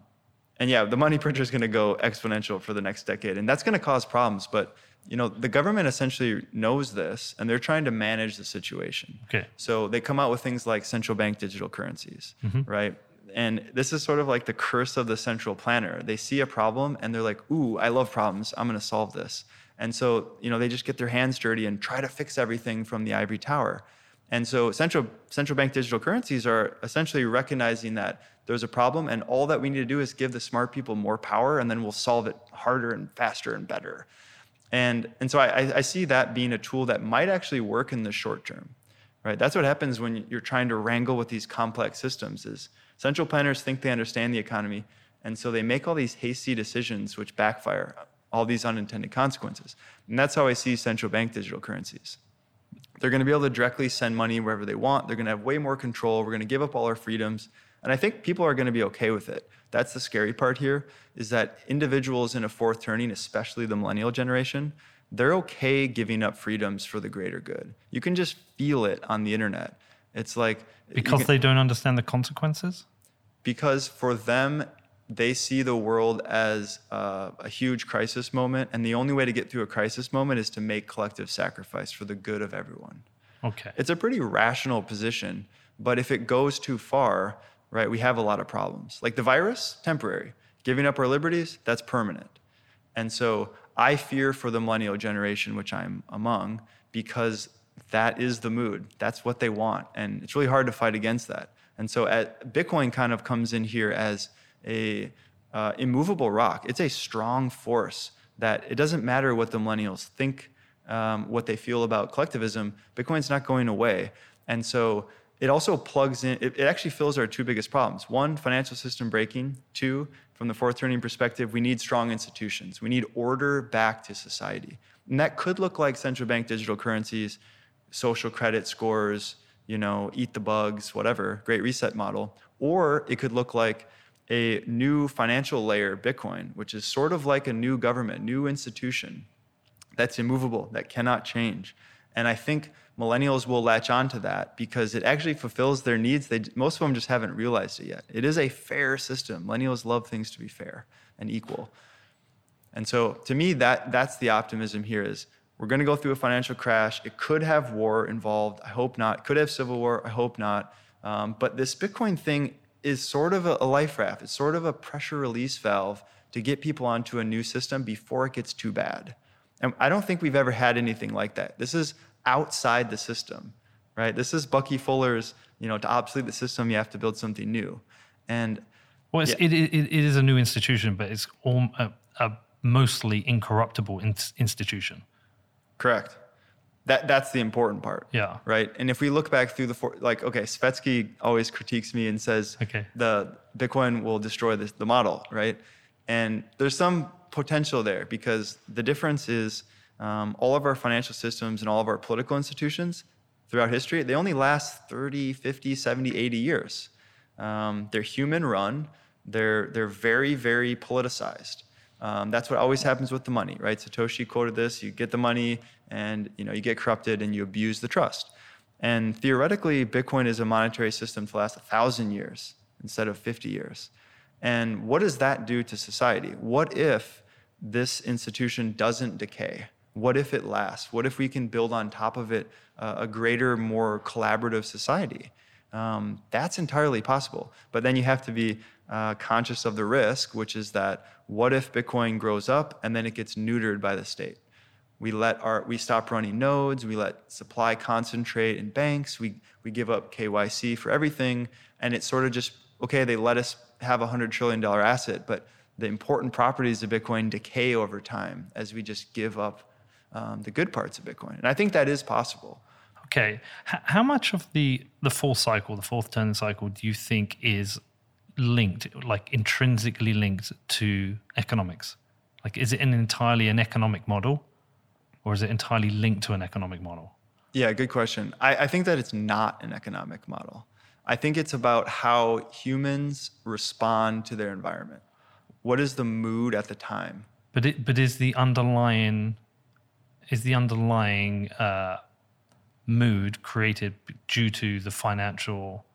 and yeah, the money printer is going to go exponential for the next decade, and that's going to cause problems. But you know, the government essentially knows this, and they're trying to manage the situation. Okay. So they come out with things like central bank digital currencies, mm-hmm. right? And this is sort of like the curse of the central planner. They see a problem and they're like, "Ooh, I love problems. I'm going to solve this." And so, you know, they just get their hands dirty and try to fix everything from the ivory tower. And so central central bank digital currencies are essentially recognizing that there's a problem, and all that we need to do is give the smart people more power, and then we'll solve it harder and faster and better. And, and so I, I see that being a tool that might actually work in the short term, right? That's what happens when you're trying to wrangle with these complex systems is central planners think they understand the economy, And so they make all these hasty decisions which backfire, all these unintended consequences. And that's how I see central bank digital currencies. They're going to be able to directly send money wherever they want. They're going to have way more control. We're going to give up all our freedoms. And I think people are going to be okay with it. That's the scary part here is that individuals in a fourth turning, especially the millennial generation, they're okay giving up freedoms for the greater good. You can just feel it on the internet. It's like because can, they don't understand the consequences? Because for them, they see the world as uh, a huge crisis moment, and the only way to get through a crisis moment is to make collective sacrifice for the good of everyone. Okay. It's a pretty rational position, but if it goes too far, right, we have a lot of problems. Like the virus, temporary. Giving up our liberties, that's permanent. And so I fear for the millennial generation, which I'm among, because that is the mood. That's what they want. And it's really hard to fight against that. And so at, Bitcoin kind of comes in here as a uh, immovable rock. It's a strong force that it doesn't matter what the millennials think, um, what they feel about collectivism. Bitcoin's not going away, and so it also plugs in. It, it actually fills our two biggest problems: one, financial system breaking; two, from the fourth turning perspective, we need strong institutions. We need order back to society, and that could look like central bank digital currencies, social credit scores. You know, eat the bugs, whatever, great reset model. Or it could look like a new financial layer, Bitcoin, which is sort of like a new government, new institution that's immovable, that cannot change. And I think millennials will latch onto that because it actually fulfills their needs. They, most of them just haven't realized it yet. It is a fair system. Millennials love things to be fair and equal. And so to me, that, that's the optimism here is we're going to go through a financial crash. It could have war involved. I hope not. It could have civil war. I hope not. Um, but this Bitcoin thing is sort of a, a life raft. It's sort of a pressure release valve to get people onto a new system before it gets too bad. And I don't think we've ever had anything like that. This is outside the system, right? This is Bucky Fuller's, you know, to obsolete the system, you have to build something new. And well, yeah. it, it, it is a new institution, but it's all, a, a mostly incorruptible in, institution. Correct. That that's the important part. Yeah. Right. And if we look back through the four, like, okay, Svetski always critiques me and says, okay, the Bitcoin will destroy the, the model, right? And there's some potential there because the difference is um, all of our financial systems and all of our political institutions throughout history, they only last 30, 50, 70, 80 years. Um, they're human run. They're, they're very, very politicized. Um, that's what always happens with the money, right? Satoshi quoted this: you get the money, and you know you get corrupted, and you abuse the trust. And theoretically, Bitcoin is a monetary system to last a thousand years instead of 50 years. And what does that do to society? What if this institution doesn't decay? What if it lasts? What if we can build on top of it uh, a greater, more collaborative society? Um, that's entirely possible. But then you have to be uh, conscious of the risk, which is that what if Bitcoin grows up and then it gets neutered by the state? We let our we stop running nodes, we let supply concentrate in banks, we we give up KYC for everything, and it's sort of just okay, they let us have a hundred trillion dollar asset, but the important properties of Bitcoin decay over time as we just give up um, the good parts of Bitcoin. And I think that is possible. Okay. H- how much of the, the full cycle, the fourth turn cycle, do you think is linked, like intrinsically linked to economics? Like, is it an entirely an economic model, or is it entirely linked to an economic model? Yeah, good question. I, I think that it's not an economic model. I think it's about how humans respond to their environment. What is the mood at the time? But it, but is the underlying is the underlying uh, mood created due to the financial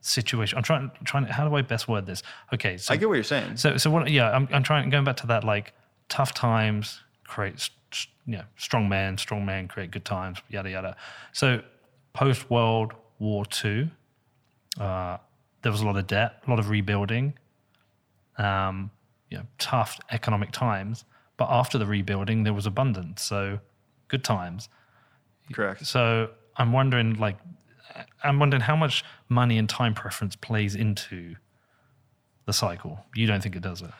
situation. I'm trying, trying. How do I best word this? Okay, so I get what you're saying. So, so what? Yeah, I'm, I'm trying going back to that. Like tough times create, you know, strong man, Strong man create good times. Yada yada. So, post World War II, uh, there was a lot of debt, a lot of rebuilding. Um, you know, tough economic times. But after the rebuilding, there was abundance. So, good times. Correct. So I'm wondering, like, I'm wondering how much money and time preference plays into the cycle. You don't think it does it?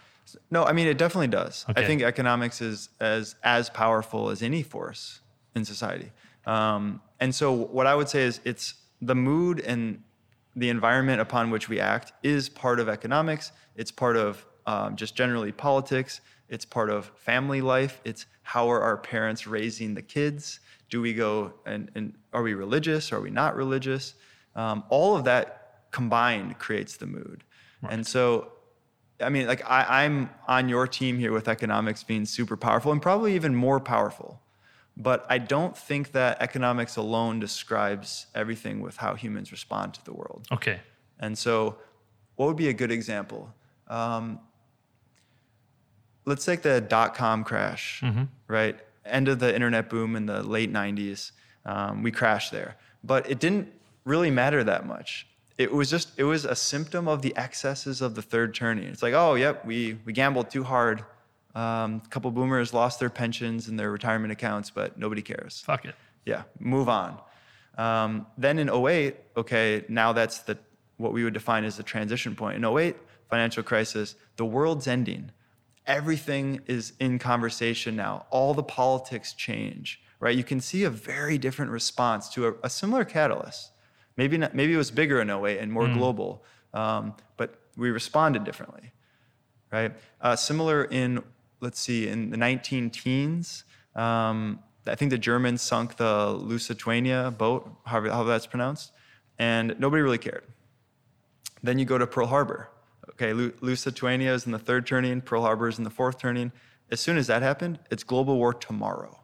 No, I mean it definitely does. Okay. I think economics is as as powerful as any force in society. Um, and so what I would say is it's the mood and the environment upon which we act is part of economics. It's part of um, just generally politics. It's part of family life. It's how are our parents raising the kids? Do we go and, and are we religious? Are we not religious? Um, all of that combined creates the mood. Right. And so, I mean, like I, I'm on your team here with economics being super powerful and probably even more powerful. But I don't think that economics alone describes everything with how humans respond to the world. Okay. And so, what would be a good example? Um, let's take the dot com crash, mm-hmm. right? End of the internet boom in the late 90s. Um, we crashed there. But it didn't really matter that much. It was just, it was a symptom of the excesses of the third turning. It's like, oh, yep, we, we gambled too hard. Um, a couple boomers lost their pensions and their retirement accounts, but nobody cares. Fuck it. Yeah, move on. Um, then in 08, okay, now that's the what we would define as the transition point. In 08, financial crisis, the world's ending. Everything is in conversation now. All the politics change, right? You can see a very different response to a, a similar catalyst. Maybe not, maybe it was bigger in 08 and more mm. global, um, but we responded differently, right? Uh, similar in, let's see, in the 19 teens, um, I think the Germans sunk the Lusitania boat, however that's pronounced, and nobody really cared. Then you go to Pearl Harbor. Okay, Lusitania is in the third turning, Pearl Harbor is in the fourth turning. As soon as that happened, it's global war tomorrow.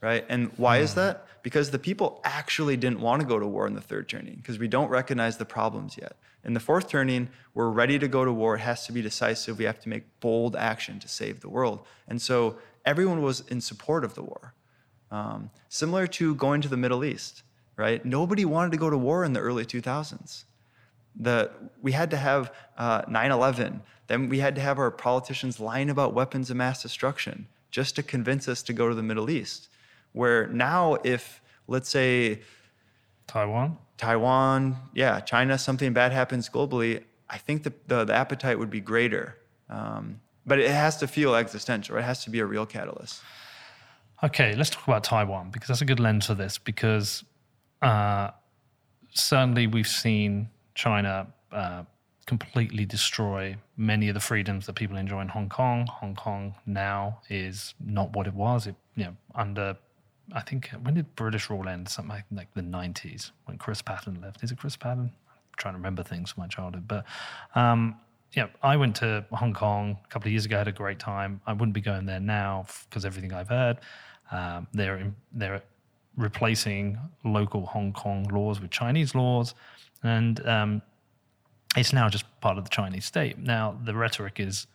Right? And why is hmm. that? Because the people actually didn't want to go to war in the third turning because we don't recognize the problems yet. In the fourth turning, we're ready to go to war. It has to be decisive. We have to make bold action to save the world. And so everyone was in support of the war. Um, similar to going to the Middle East, right? Nobody wanted to go to war in the early 2000s the, we had to have uh, 9-11 then we had to have our politicians lying about weapons of mass destruction just to convince us to go to the middle east where now if let's say taiwan? Taiwan yeah china something bad happens globally i think the, the, the appetite would be greater. Um, but it has to feel existential. It has to be a real catalyst. Okay let's talk about taiwan because that's a good lens for this because uh, certainly we've seen China uh, completely destroy many of the freedoms that people enjoy in Hong Kong. Hong Kong now is not what it was. It, you know, under I think when did British rule end? Something like, like the nineties when Chris Patten left. Is it Chris Patten? I'm trying to remember things from my childhood, but um, yeah, I went to Hong Kong a couple of years ago. Had a great time. I wouldn't be going there now because everything I've heard. Um, they're in, they're replacing local Hong Kong laws with Chinese laws and um, it's now just part of the Chinese state. Now the rhetoric is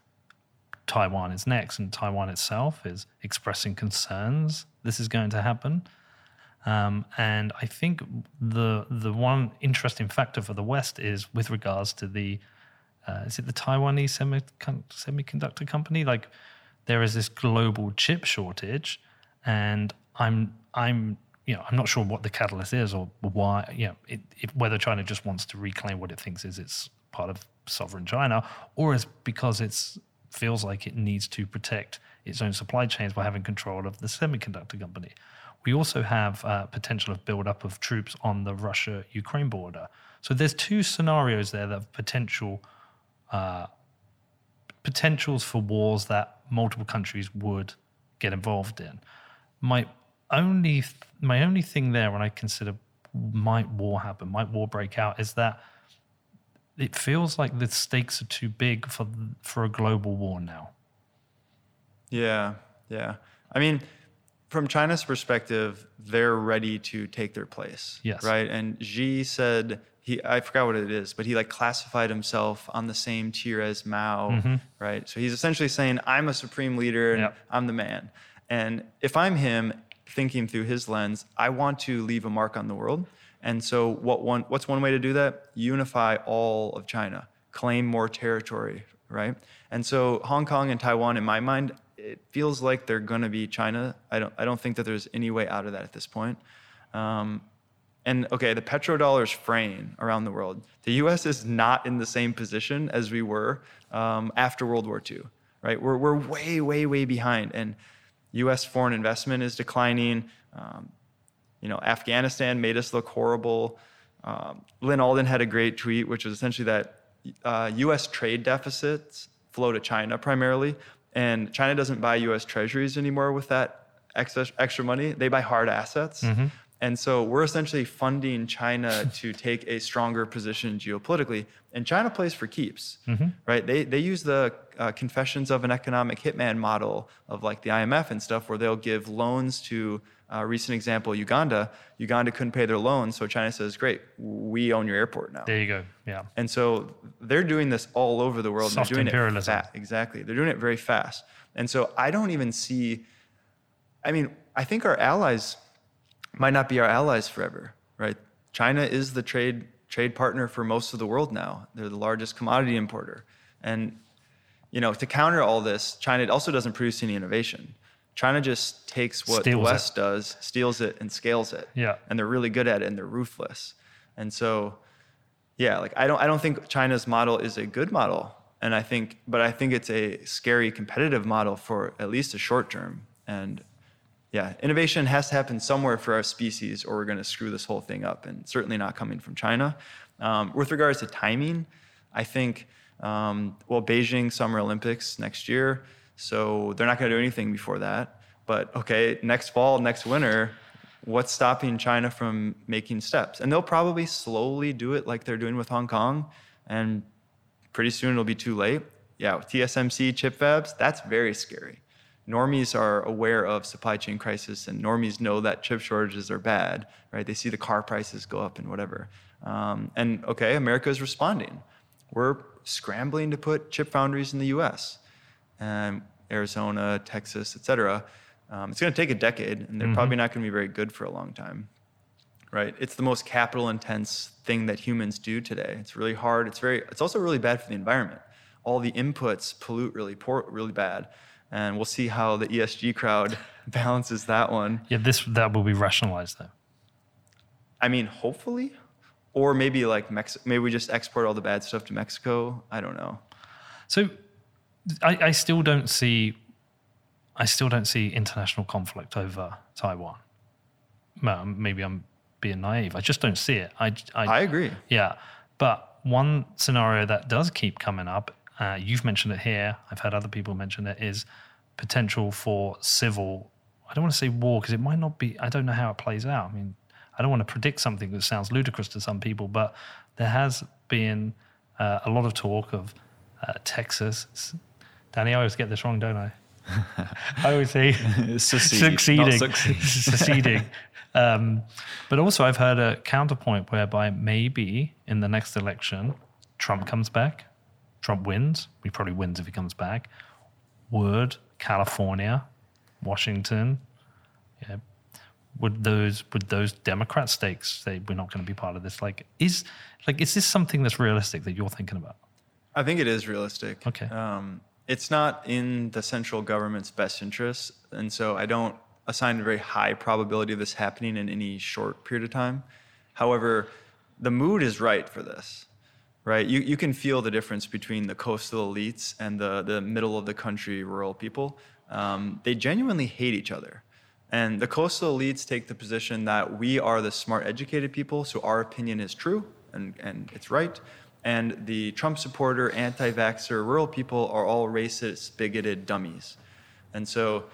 Taiwan is next, and Taiwan itself is expressing concerns this is going to happen. Um, and I think the the one interesting factor for the West is with regards to the uh, is it the Taiwanese semi- semiconductor company? Like there is this global chip shortage, and I'm I'm you know, I'm not sure what the catalyst is or why, you know, it, it, whether China just wants to reclaim what it thinks is its part of sovereign China, or is because it feels like it needs to protect its own supply chains by having control of the semiconductor company. We also have uh, potential of buildup of troops on the Russia-Ukraine border. So there's two scenarios there that have potential uh, potentials for wars that multiple countries would get involved in. My only my only thing there when I consider might war happen, might war break out, is that it feels like the stakes are too big for for a global war now. Yeah, yeah. I mean, from China's perspective, they're ready to take their place. Yes. Right. And Xi said he I forgot what it is, but he like classified himself on the same tier as Mao. Mm-hmm. Right. So he's essentially saying, I'm a supreme leader and yep. I'm the man. And if I'm him thinking through his lens, I want to leave a mark on the world. And so, what one, what's one way to do that? Unify all of China, claim more territory, right? And so, Hong Kong and Taiwan, in my mind, it feels like they're going to be China. I don't, I don't think that there's any way out of that at this point. Um, and okay, the petrodollar is fraying around the world. The U.S. is not in the same position as we were um, after World War II, right? We're, we're way, way, way behind. And U.S. foreign investment is declining. Um, you know, Afghanistan made us look horrible. Um, Lyn Alden had a great tweet, which was essentially that uh, U.S. trade deficits flow to China primarily. And China doesn't buy US treasuries anymore with that extra, extra money. They buy hard assets. Mm-hmm. And so we're essentially funding China to take a stronger position geopolitically. And China plays for keeps, mm-hmm. right? They, they use the uh, confessions of an economic hitman model of like the IMF and stuff, where they'll give loans to, uh, recent example, Uganda. Uganda couldn't pay their loans. So China says, great, we own your airport now. There you go. Yeah. And so they're doing this all over the world. Soft they're doing imperialism. It fast. Exactly. They're doing it very fast. And so I don't even see, I mean, I think our allies might not be our allies forever, right? China is the trade trade partner for most of the world now. They're the largest commodity importer. And you know, to counter all this, China also doesn't produce any innovation. China just takes what steals the West it. does, steals it, and scales it. Yeah. And they're really good at it, and they're ruthless. And so, yeah, like I don't, I don't think China's model is a good model, and I think, but I think it's a scary competitive model for at least a short term. And yeah, innovation has to happen somewhere for our species, or we're going to screw this whole thing up, and certainly not coming from China. Um, with regards to timing, I think, um, well, Beijing Summer Olympics next year, so they're not going to do anything before that. But okay, next fall, next winter, what's stopping China from making steps? And they'll probably slowly do it like they're doing with Hong Kong, and pretty soon it'll be too late. Yeah, with TSMC chip fabs, that's very scary normies are aware of supply chain crisis and normies know that chip shortages are bad, right? They see the car prices go up and whatever. Um, and okay, America is responding. We're scrambling to put chip foundries in the US, and Arizona, Texas, et cetera. Um, it's going to take a decade, and they're mm-hmm. probably not going to be very good for a long time. Right? It's the most capital intense thing that humans do today. It's really hard. It's very. It's also really bad for the environment. All the inputs pollute really poor, really bad and we'll see how the ESG crowd balances that one. Yeah, this that will be rationalized though. I mean, hopefully, or maybe like Mex- maybe we just export all the bad stuff to Mexico. I don't know. So, I, I still don't see, I still don't see international conflict over Taiwan. Well, maybe I'm being naive. I just don't see it. I, I, I agree. Yeah, but one scenario that does keep coming up uh, you've mentioned it here. I've had other people mention it. Is potential for civil. I don't want to say war because it might not be. I don't know how it plays out. I mean, I don't want to predict something that sounds ludicrous to some people, but there has been uh, a lot of talk of uh, Texas. Danny, I always get this wrong, don't I? I always say succeeding, succeeding. Um, but also, I've heard a counterpoint whereby maybe in the next election, Trump comes back Trump wins. He probably wins if he comes back. Would California, Washington, yeah, would those would those Democrat states say we're not going to be part of this? Like, is like is this something that's realistic that you're thinking about? I think it is realistic. Okay. Um, it's not in the central government's best interest, and so I don't assign a very high probability of this happening in any short period of time. However, the mood is right for this right? You, you can feel the difference between the coastal elites and the, the middle of the country rural people. Um, they genuinely hate each other. And the coastal elites take the position that we are the smart, educated people, so our opinion is true and, and it's right. And the Trump supporter, anti vaxxer, rural people are all racist, bigoted dummies. And so,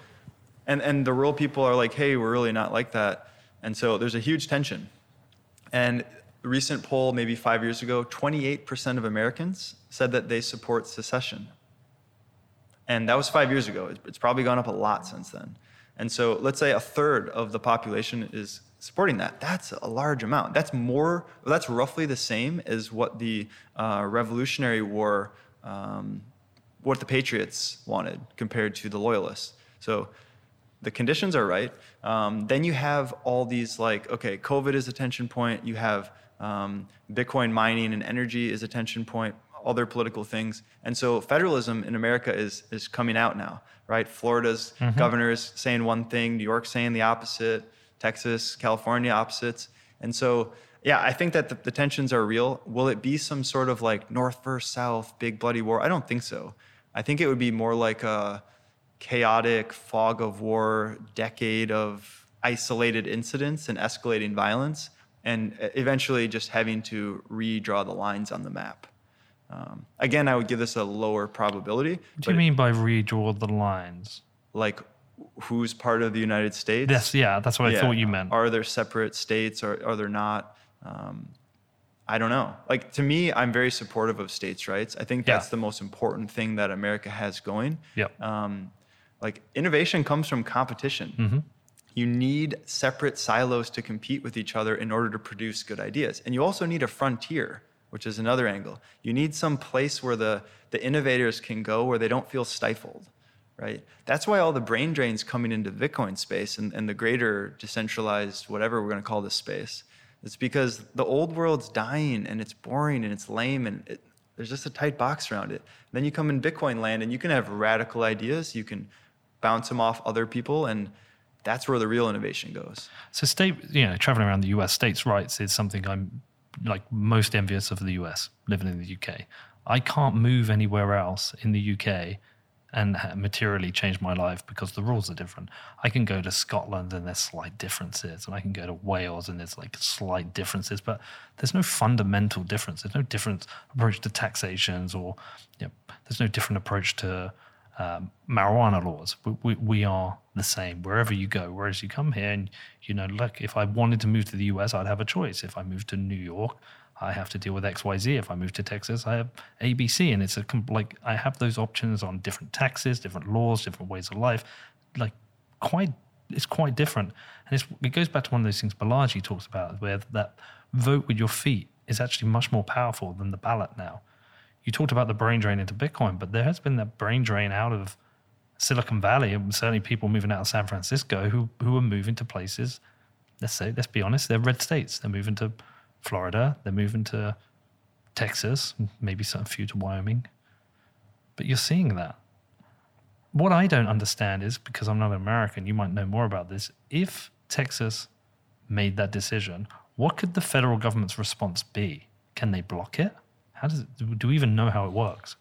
and, and the rural people are like, hey, we're really not like that. And so there's a huge tension. And recent poll, maybe five years ago, 28% of Americans said that they support secession. And that was five years ago. It's probably gone up a lot since then. And so let's say a third of the population is supporting that. That's a large amount. That's more, that's roughly the same as what the uh, Revolutionary War, um, what the Patriots wanted compared to the Loyalists. So the conditions are right. Um, then you have all these like, okay, COVID is a tension point. You have um, Bitcoin mining and energy is a tension point, other political things. And so federalism in America is, is coming out now, right? Florida's mm-hmm. governors saying one thing, New York saying the opposite, Texas, California opposites. And so, yeah, I think that the, the tensions are real. Will it be some sort of like North versus South, big bloody war? I don't think so. I think it would be more like a chaotic fog of war, decade of isolated incidents and escalating violence and eventually just having to redraw the lines on the map. Um, again, I would give this a lower probability. What do you mean by redraw the lines? Like who's part of the United States? Yes, yeah, that's what yeah. I thought you meant. Are there separate states or are there not? Um, I don't know. Like to me, I'm very supportive of states' rights. I think that's yeah. the most important thing that America has going. Yep. Um, like innovation comes from competition. Mm-hmm. You need separate silos to compete with each other in order to produce good ideas, and you also need a frontier, which is another angle. You need some place where the the innovators can go where they don't feel stifled right? That's why all the brain drains coming into Bitcoin space and, and the greater decentralized, whatever we're going to call this space. It's because the old world's dying and it's boring and it's lame and it, there's just a tight box around it. Then you come in Bitcoin land and you can have radical ideas. You can bounce them off other people and that's where the real innovation goes. So state, you know, traveling around the US, states' rights is something I'm like most envious of the US, living in the UK. I can't move anywhere else in the UK and materially change my life because the rules are different. I can go to Scotland and there's slight differences, and I can go to Wales and there's like slight differences, but there's no fundamental difference. There's no different approach to taxations, or you know, there's no different approach to um, marijuana laws. We, we, we, are the same wherever you go. Whereas you come here and you know, look, if I wanted to move to the US, I'd have a choice. If I moved to New York, I have to deal with XYZ. If I move to Texas, I have ABC. And it's a like I have those options on different taxes, different laws, different ways of life. Like quite it's quite different. And it goes back to one of those things Balaji talks about, where that vote with your feet is actually much more powerful than the ballot now. You talked about the brain drain into Bitcoin, but there has been that brain drain out of Silicon Valley, and certainly people moving out of San Francisco who who are moving to places. Let's say, let's be honest, they're red states. They're moving to Florida. They're moving to Texas, maybe some few to Wyoming. But you're seeing that. What I don't understand is because I'm not an American, you might know more about this. If Texas made that decision, what could the federal government's response be? Can they block it? How does it, do we even know how it works?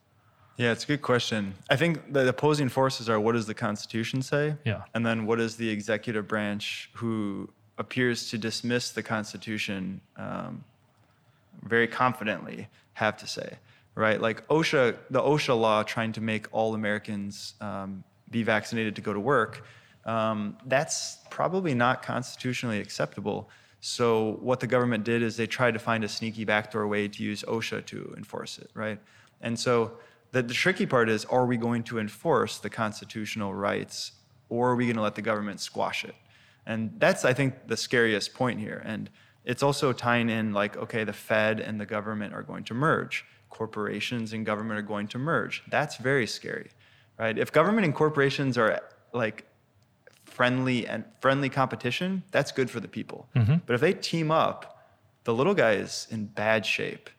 Yeah, it's a good question. I think the opposing forces are what does the Constitution say? Yeah. And then what does the executive branch who appears to dismiss the Constitution um, very confidently have to say, right? Like OSHA, the OSHA law trying to make all Americans um, be vaccinated to go to work, um, that's probably not constitutionally acceptable. So what the government did is they tried to find a sneaky backdoor way to use OSHA to enforce it, right? And so the, the tricky part is, are we going to enforce the constitutional rights, or are we going to let the government squash it? And that's, I think, the scariest point here. And it's also tying in like, okay, the Fed and the government are going to merge. Corporations and government are going to merge. That's very scary, right? If government and corporations are like friendly and friendly competition, that's good for the people. Mm-hmm. But if they team up, the little guy is in bad shape,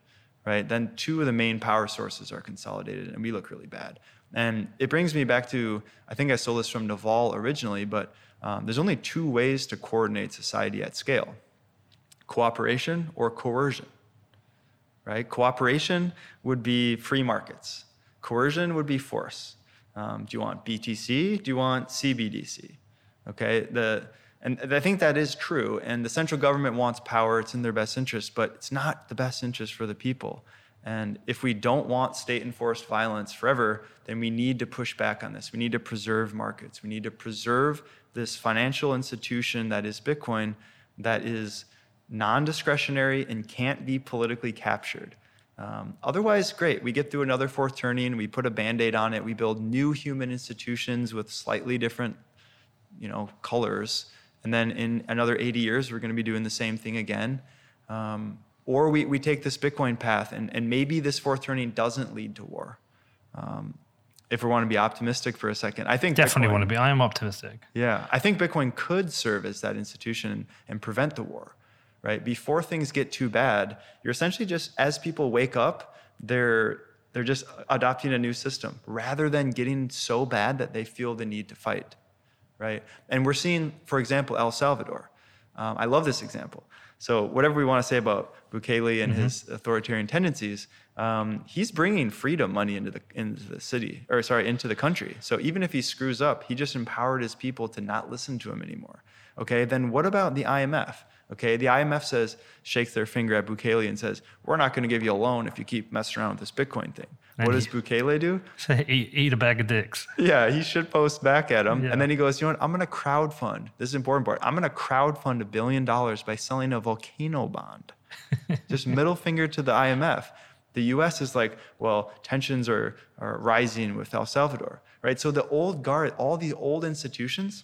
right? Then two of the main power sources are consolidated and we look really bad. And it brings me back to, I think I stole this from Naval originally, but um, there's only two ways to coordinate society at scale cooperation or coercion. Right? Cooperation would be free markets, coercion would be force. Um, do you want BTC? Do you want CBDC? Okay, the, and I think that is true. And the central government wants power, it's in their best interest, but it's not the best interest for the people. And if we don't want state enforced violence forever, then we need to push back on this. We need to preserve markets. We need to preserve this financial institution that is Bitcoin that is non discretionary and can't be politically captured. Um, otherwise, great. We get through another fourth turning, we put a band aid on it, we build new human institutions with slightly different you know, colors. And then in another 80 years, we're going to be doing the same thing again. Um, or we, we take this Bitcoin path, and, and maybe this fourth turning doesn't lead to war. Um, if we want to be optimistic for a second, I think definitely Bitcoin, want to be. I am optimistic. Yeah, I think Bitcoin could serve as that institution and, and prevent the war, right? Before things get too bad, you're essentially just as people wake up, they're they're just adopting a new system rather than getting so bad that they feel the need to fight, right? And we're seeing, for example, El Salvador. Um, I love this example. So whatever we want to say about Bukele and mm-hmm. his authoritarian tendencies, um, he's bringing freedom money into the into the city, or sorry, into the country. So even if he screws up, he just empowered his people to not listen to him anymore. Okay, then what about the IMF? Okay, the IMF says, shakes their finger at Bukele and says, we're not going to give you a loan if you keep messing around with this Bitcoin thing. And what does Bukele do? eat, eat, a bag of dicks. Yeah, he should post back at him. Yeah. And then he goes, you know what? I'm going to crowdfund. This is important part. I'm going to crowdfund a billion dollars by selling a volcano bond. Just middle finger to the IMF. The US is like, well, tensions are, are rising with El Salvador, right? So the old guard, all the old institutions,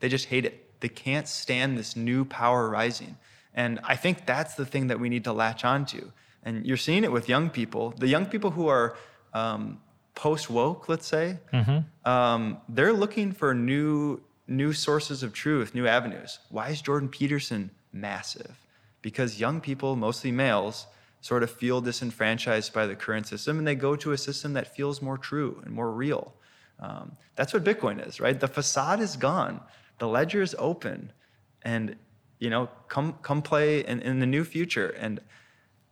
they just hate it they can't stand this new power rising. And I think that's the thing that we need to latch onto. And you're seeing it with young people. The young people who are um, post woke, let's say, mm-hmm. um, they're looking for new new sources of truth, new avenues. Why is Jordan Peterson massive? Because young people, mostly males, sort of feel disenfranchised by the current system, and they go to a system that feels more true and more real. Um, that's what Bitcoin is, right? The facade is gone the ledger is open and you know come come play in, in the new future and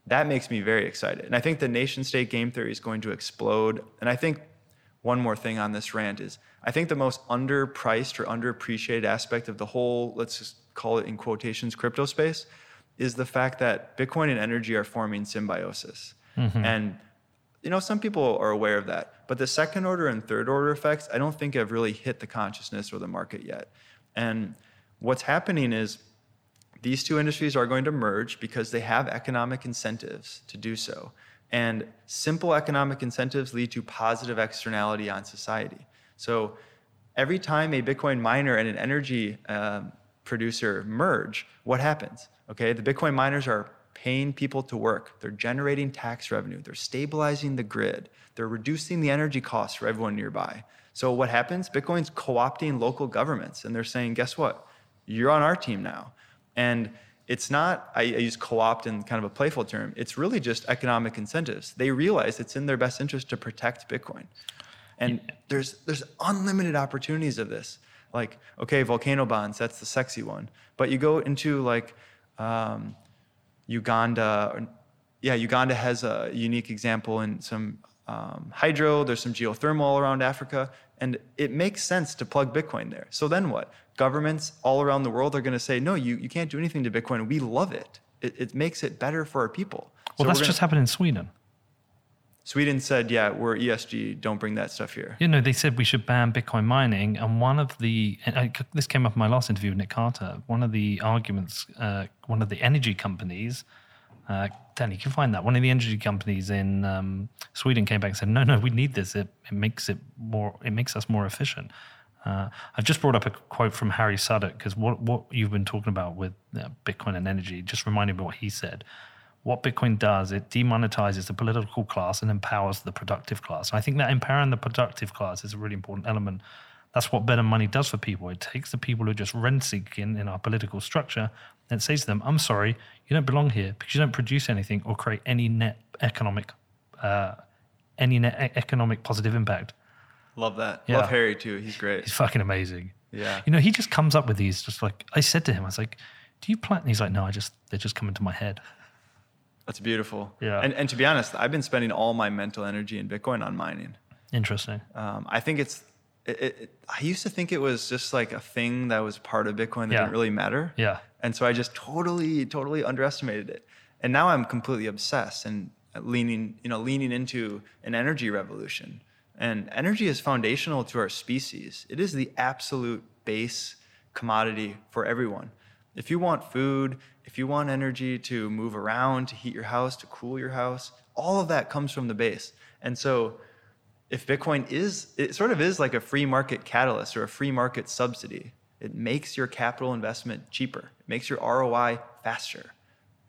that makes me very excited. And i think the nation state game theory is going to explode. And i think one more thing on this rant is i think the most underpriced or underappreciated aspect of the whole let's just call it in quotations crypto space is the fact that bitcoin and energy are forming symbiosis. Mm-hmm. and you know some people are aware of that. But the second order and third order effects i don't think have really hit the consciousness or the market yet. And what's happening is these two industries are going to merge because they have economic incentives to do so. And simple economic incentives lead to positive externality on society. So every time a Bitcoin miner and an energy uh, producer merge, what happens? Okay, the Bitcoin miners are paying people to work, they're generating tax revenue, they're stabilizing the grid, they're reducing the energy costs for everyone nearby. So what happens? Bitcoin's co-opting local governments, and they're saying, guess what? You're on our team now. And it's not, I, use co-opt in kind of a playful term. It's really just economic incentives. They realize it's in their best interest to protect Bitcoin. And there's there's unlimited opportunities of this. Like, okay, volcano bonds, that's the sexy one. But you go into like um, Uganda, or, yeah, Uganda has a unique example in some um, hydro, there's some geothermal all around Africa, and it makes sense to plug Bitcoin there. So then what? Governments all around the world are going to say, no, you, you can't do anything to Bitcoin. We love it. It, it makes it better for our people. Well, so that's gonna, just happened in Sweden. Sweden said, yeah, we're ESG, don't bring that stuff here. You know, they said we should ban Bitcoin mining. And one of the, I, this came up in my last interview with Nick Carter, one of the arguments, uh, one of the energy companies uh, Danny, you can find that. One of the energy companies in um, Sweden came back and said, "No, no, we need this. It, it makes it more. It makes us more efficient." Uh, I've just brought up a quote from Harry Sudock because what what you've been talking about with uh, Bitcoin and energy just reminded me what he said. What Bitcoin does, it demonetizes the political class and empowers the productive class. And I think that empowering the productive class is a really important element that's what better money does for people. It takes the people who are just rent seeking in our political structure and it says to them, I'm sorry, you don't belong here because you don't produce anything or create any net economic, uh, any net economic positive impact. Love that. Yeah. Love Harry too. He's great. He's fucking amazing. Yeah. You know, he just comes up with these just like, I said to him, I was like, do you plan? And he's like, no, I just, they just come into my head. That's beautiful. Yeah. And, and to be honest, I've been spending all my mental energy in Bitcoin on mining. Interesting. Um, I think it's it, it, I used to think it was just like a thing that was part of Bitcoin that yeah. didn't really matter. Yeah. And so I just totally, totally underestimated it. And now I'm completely obsessed and leaning, you know, leaning into an energy revolution. And energy is foundational to our species. It is the absolute base commodity for everyone. If you want food, if you want energy to move around, to heat your house, to cool your house, all of that comes from the base. And so if Bitcoin is, it sort of is like a free market catalyst or a free market subsidy. It makes your capital investment cheaper. It makes your ROI faster,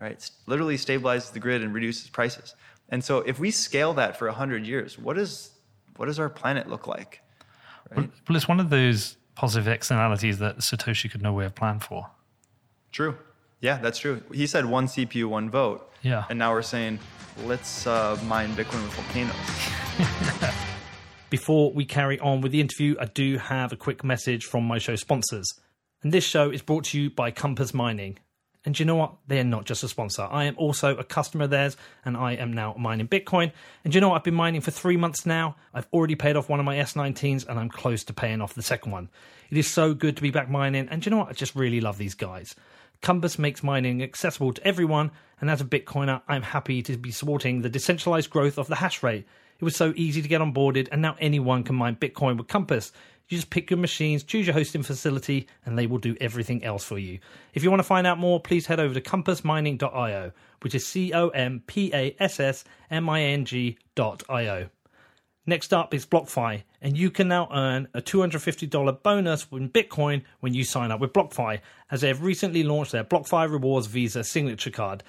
right? It literally stabilizes the grid and reduces prices. And so if we scale that for 100 years, what, is, what does our planet look like? Right? Well, it's one of those positive externalities that Satoshi could nowhere have planned for. True. Yeah, that's true. He said one CPU, one vote. Yeah. And now we're saying, let's uh, mine Bitcoin with volcanoes. Before we carry on with the interview, I do have a quick message from my show sponsors. And this show is brought to you by Compass Mining. And you know what? They're not just a sponsor. I am also a customer of theirs, and I am now mining Bitcoin. And you know what? I've been mining for three months now. I've already paid off one of my S19s, and I'm close to paying off the second one. It is so good to be back mining. And you know what? I just really love these guys. Compass makes mining accessible to everyone, and as a Bitcoiner, I'm happy to be supporting the decentralized growth of the hash rate. It was so easy to get onboarded, and now anyone can mine Bitcoin with Compass. You just pick your machines, choose your hosting facility, and they will do everything else for you. If you want to find out more, please head over to compassmining.io, which is C O M P A S S M I N G.io. Next up is BlockFi, and you can now earn a $250 bonus in Bitcoin when you sign up with BlockFi, as they have recently launched their BlockFi Rewards Visa signature card.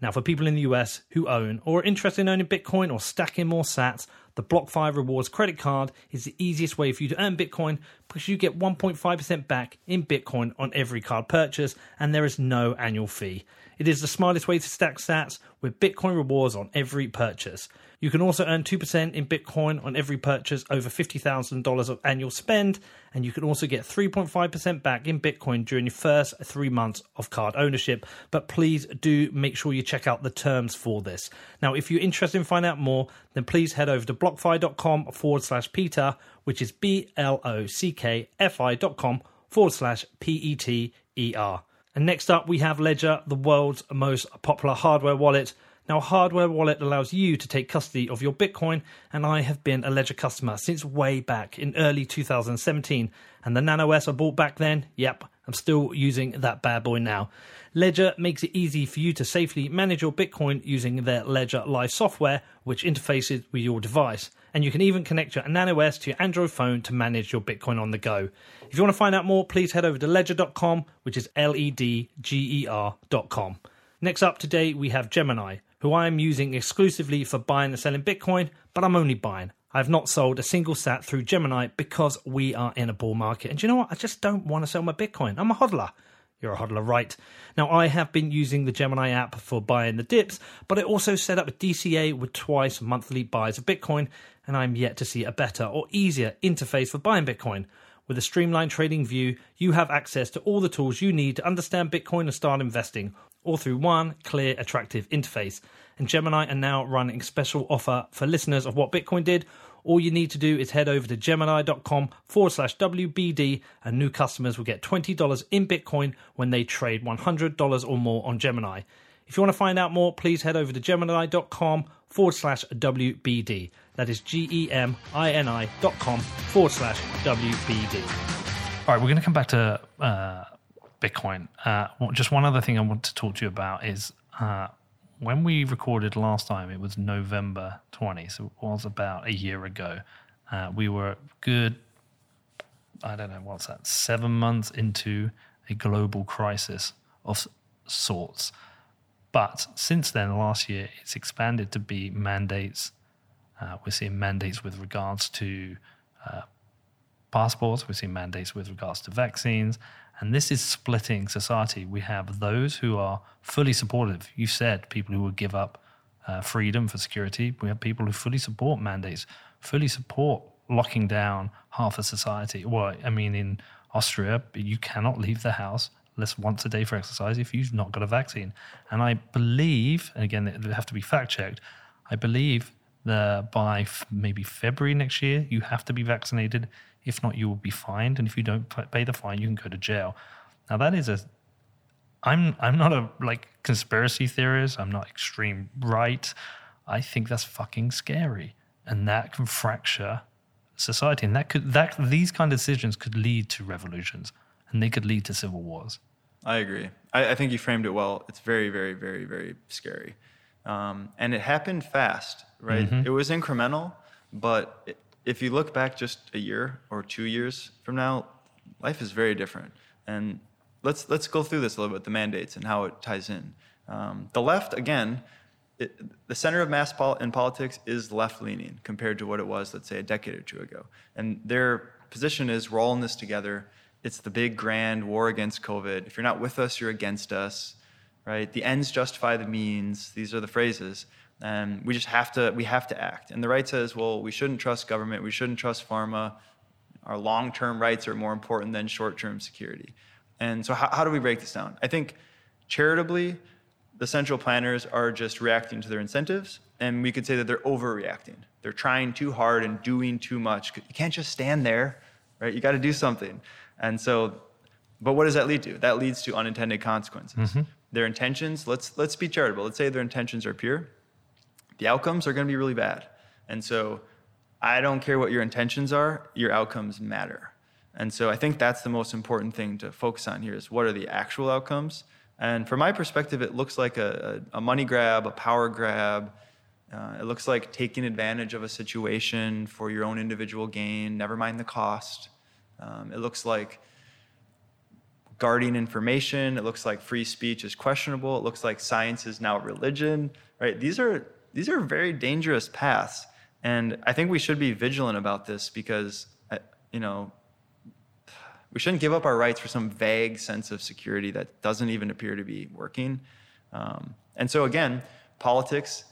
Now, for people in the US who own or are interested in owning Bitcoin or stacking more sats, the BlockFi Rewards credit card is the easiest way for you to earn Bitcoin because you get 1.5% back in Bitcoin on every card purchase, and there is no annual fee. It is the smartest way to stack sats with Bitcoin rewards on every purchase. You can also earn 2% in Bitcoin on every purchase over $50,000 of annual spend, and you can also get 3.5% back in Bitcoin during your first three months of card ownership. But please do make sure you check out the terms for this. Now, if you're interested in finding out more, then please head over to blockfi.com forward slash Peter, which is B L O C K F I dot com forward slash P E T E R. And next up, we have Ledger, the world's most popular hardware wallet. Now, a hardware wallet allows you to take custody of your Bitcoin, and I have been a Ledger customer since way back in early 2017. And the Nano S I bought back then, yep, I'm still using that bad boy now. Ledger makes it easy for you to safely manage your Bitcoin using their Ledger Live software, which interfaces with your device. And you can even connect your Nano S to your Android phone to manage your Bitcoin on the go. If you want to find out more, please head over to ledger.com, which is L E D G E R.com. Next up today, we have Gemini who I am using exclusively for buying and selling Bitcoin, but I'm only buying. I have not sold a single sat through Gemini because we are in a bull market. And you know what? I just don't want to sell my Bitcoin. I'm a hodler. You're a hodler, right? Now, I have been using the Gemini app for buying the dips, but I also set up a DCA with twice monthly buys of Bitcoin, and I'm yet to see a better or easier interface for buying Bitcoin. With a streamlined trading view, you have access to all the tools you need to understand Bitcoin and start investing, all through one clear, attractive interface. And Gemini are now running a special offer for listeners of what Bitcoin did. All you need to do is head over to gemini.com forward slash WBD, and new customers will get $20 in Bitcoin when they trade $100 or more on Gemini. If you want to find out more, please head over to gemini.com forward slash WBD. That is G E M I N I dot com forward slash WBD. All right, we're going to come back to uh, Bitcoin. Uh, just one other thing I want to talk to you about is uh, when we recorded last time, it was November 20, so it was about a year ago. Uh, we were good, I don't know, what's that, seven months into a global crisis of sorts. But since then, last year, it's expanded to be mandates. Uh, we're seeing mandates with regards to uh, passports, we're seeing mandates with regards to vaccines, and this is splitting society. We have those who are fully supportive. You said people who would give up uh, freedom for security. We have people who fully support mandates, fully support locking down half of society. Well, I mean, in Austria, you cannot leave the house less once a day for exercise if you've not got a vaccine. And I believe, and again, it would have to be fact checked, I believe by f- maybe February next year, you have to be vaccinated if not, you will be fined, and if you don't pay the fine, you can go to jail. Now that is a I'm I'm not a like conspiracy theorist. I'm not extreme right. I think that's fucking scary, and that can fracture society, and that could that these kind of decisions could lead to revolutions, and they could lead to civil wars. I agree. I, I think you framed it well. It's very, very, very, very scary, um, and it happened fast. Right? Mm-hmm. It was incremental, but if you look back just a year or two years from now, life is very different. And let's let's go through this a little bit, the mandates and how it ties in. Um, the left, again, it, the center of mass pol- in politics is left leaning compared to what it was, let's say, a decade or two ago. And their position is we're all in this together. It's the big grand war against COVID. If you're not with us, you're against us, right? The ends justify the means. These are the phrases and we just have to we have to act and the right says well we shouldn't trust government we shouldn't trust pharma our long-term rights are more important than short-term security And so, how, how do we break this down? I think charitably, the central planners are just reacting to their incentives, and we could say that they're overreacting. They're trying too hard and doing too much. You can't just stand there, right? You got to do something. And so, but what does that lead to? That leads to unintended consequences. Mm-hmm. Their intentions, let's let's be charitable. Let's say their intentions are pure. The outcomes are going to be really bad. And so, I don't care what your intentions are, your outcomes matter. And so I think that's the most important thing to focus on here is what are the actual outcomes? And from my perspective, it looks like a, a, money grab, a power grab. Uh, it looks like taking advantage of a situation for your own individual gain, never mind the cost. Um, it looks like guarding information. It looks like free speech is questionable. It looks like science is now religion, right? These are, these are very dangerous paths. And I think we should be vigilant about this because, uh, you know, we shouldn't give up our rights for some vague sense of security that doesn't even appear to be working. Um, and so, again, politics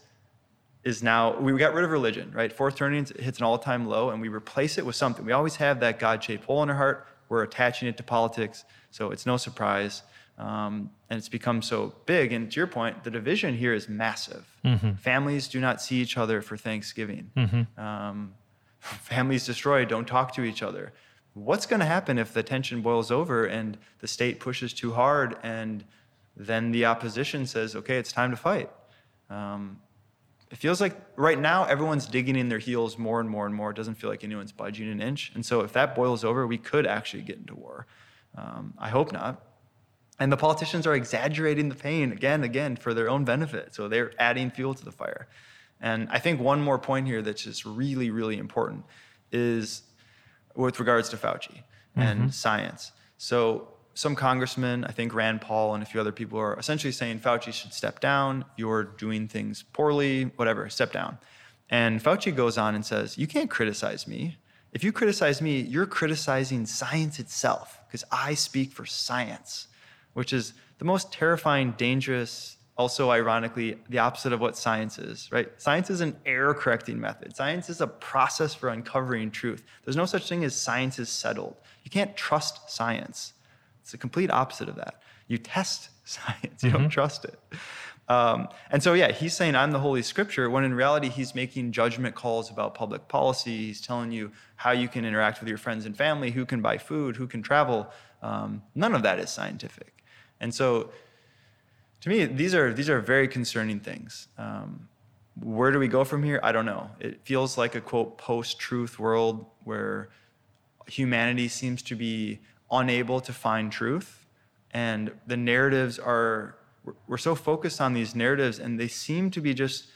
is now, we got rid of religion, right? Fourth turning hits an all time low, and we replace it with something. We always have that God shaped hole in our heart. We're attaching it to politics, so it's no surprise. Um, and it's become so big. And to your point, the division here is massive. Mm-hmm. Families do not see each other for Thanksgiving. Mm-hmm. Um, families destroyed, don't talk to each other. What's going to happen if the tension boils over and the state pushes too hard and then the opposition says, okay, it's time to fight? Um, it feels like right now everyone's digging in their heels more and more and more. It doesn't feel like anyone's budging an inch. And so if that boils over, we could actually get into war. Um, I hope not. And the politicians are exaggerating the pain again again for their own benefit. So they're adding fuel to the fire. And I think one more point here that's just really, really important is with regards to Fauci mm-hmm. and science. So some congressmen, I think Rand Paul and a few other people are essentially saying Fauci should step down. You're doing things poorly, whatever, step down. And Fauci goes on and says, You can't criticize me. If you criticize me, you're criticizing science itself because I speak for science which is the most terrifying, dangerous, also ironically the opposite of what science is, right? Science is an error correcting method. Science is a process for uncovering truth. There's no such thing as science is settled. You can't trust science. It's the complete opposite of that. You test science, you mm-hmm. don't trust it. Um, and so, yeah, he's saying I'm the Holy Scripture, when in reality, he's making judgment calls about public policy. He's telling you how you can interact with your friends and family, who can buy food, who can travel. Um, none of that is scientific. And so, to me, these are these are very concerning things. Um, where do we go from here? I don't know. It feels like a quote post-truth world where humanity seems to be unable to find truth, and the narratives are we're so focused on these narratives, and they seem to be just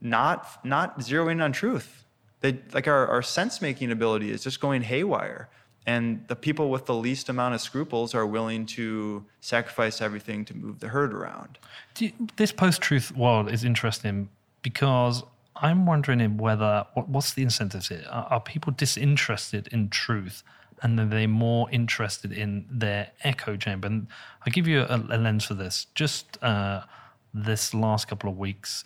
not not zeroing on truth. They, like our, our sense making ability is just going haywire. And the people with the least amount of scruples are willing to sacrifice everything to move the herd around. You, this post truth world is interesting because I'm wondering whether what, what's the incentives here? Are, are, people disinterested in truth and are they're more interested in their echo chamber? And I'll give you a, a lens for this. Just uh, this last couple of weeks,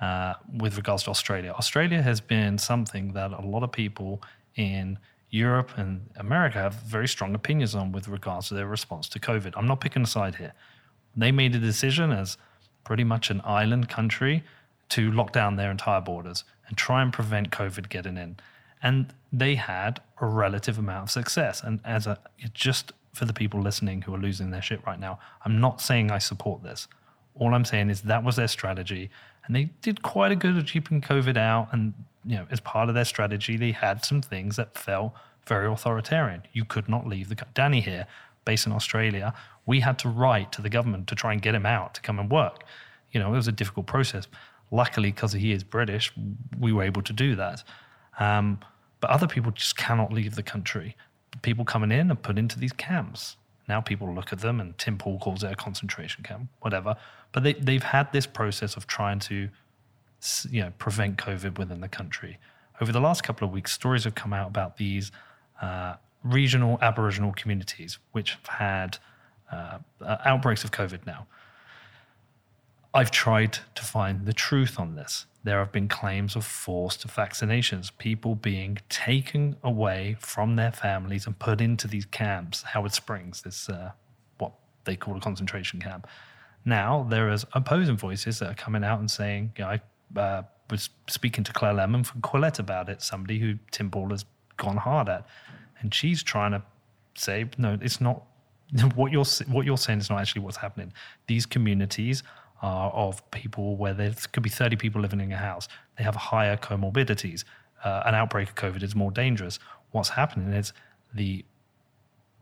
uh, with regards to Australia, Australia has been something that a lot of people in Europe and America have very strong opinions on with regards to their response to COVID. I'm not picking a side here. They made a decision as pretty much an island country to lock down their entire borders and try and prevent COVID getting in. And they had a relative amount of success. And as a just for the people listening who are losing their shit right now, I'm not saying I support this. All I'm saying is that was their strategy, and they did quite a good at keeping COVID out. And you know, as part of their strategy, they had some things that felt very authoritarian. You could not leave the Danny here, based in Australia. We had to write to the government to try and get him out to come and work. You know, it was a difficult process. Luckily, because he is British, we were able to do that. Um, but other people just cannot leave the country. People coming in are put into these camps. Now people look at them, and Tim Pool calls it a concentration camp, whatever. But they, they've had this process of trying to, you know, prevent COVID within the country. Over the last couple of weeks, stories have come out about these uh, regional Aboriginal communities which have had uh, uh, outbreaks of COVID now. I've tried to find the truth on this. There have been claims of forced vaccinations, people being taken away from their families and put into these camps. Howard Springs, this uh, what they call a concentration camp. Now there is opposing voices that are coming out and saying, you know, I uh, was speaking to Claire Lehmann from Quillette about it, somebody who Tim Pool has gone hard at, and she's trying to say, no, it's not what you're what you're saying is not actually what's happening. These communities are of people where there could be 30 people living in a house. They have higher comorbidities. Uh, an outbreak of COVID is more dangerous. What's happening is the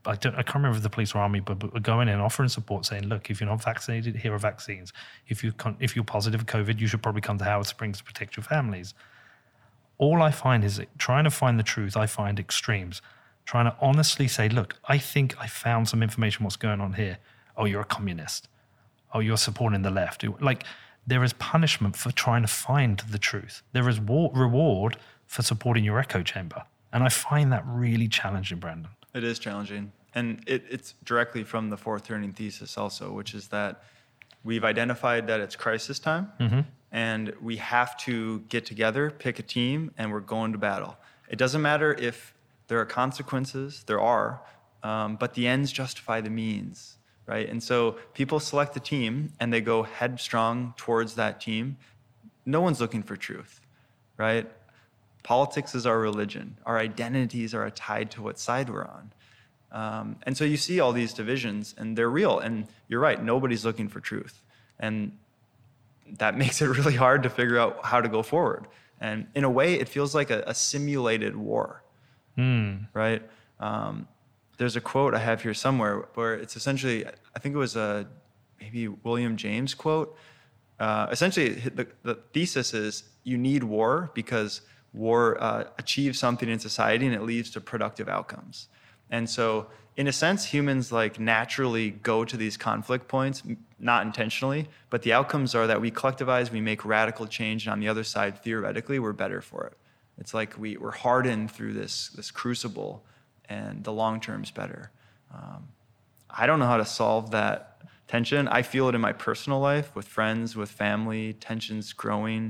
I don't I can't remember if the police or army, but, but going in offering support, saying, look, if you're not vaccinated, here are vaccines. If you if you're positive for COVID, you should probably come to Howard Springs to protect your families. All I find is trying to find the truth. I find extremes trying to honestly say, look, I think I found some information what's going on here. Oh, you're a communist. Oh, you're supporting the left. Like, there is punishment for trying to find the truth. There is war- reward for supporting your echo chamber. And I find that really challenging, Brandon. It is challenging. And it, it's directly from the fourth turning thesis, also, which is that we've identified that it's crisis time mm-hmm. and we have to get together, pick a team, and we're going to battle. It doesn't matter if there are consequences, there are, um, but the ends justify the means, right? And so people select a team and they go headstrong towards that team. No one's looking for truth, right? Politics is our religion. Our identities are tied to what side we're on. Um, and so you see all these divisions, and they're real. And you're right, nobody's looking for truth. And that makes it really hard to figure out how to go forward. And in a way, it feels like a, a simulated war mm. right? Um, there's a quote I have here somewhere where it's essentially, I think it was a maybe William James quote. Uh, essentially, the, the, thesis is you need war because war uh, achieves something in society and it leads to productive outcomes. And so, in a sense, humans like naturally go to these conflict points, not intentionally, but the outcomes are that we collectivize, we make radical change, and on the other side, theoretically, we're better for it. It's like we, we're hardened through this, this crucible, and the long term's better. Um, I don't know how to solve that tension. I feel it in my personal life with friends, with family, tensions growing.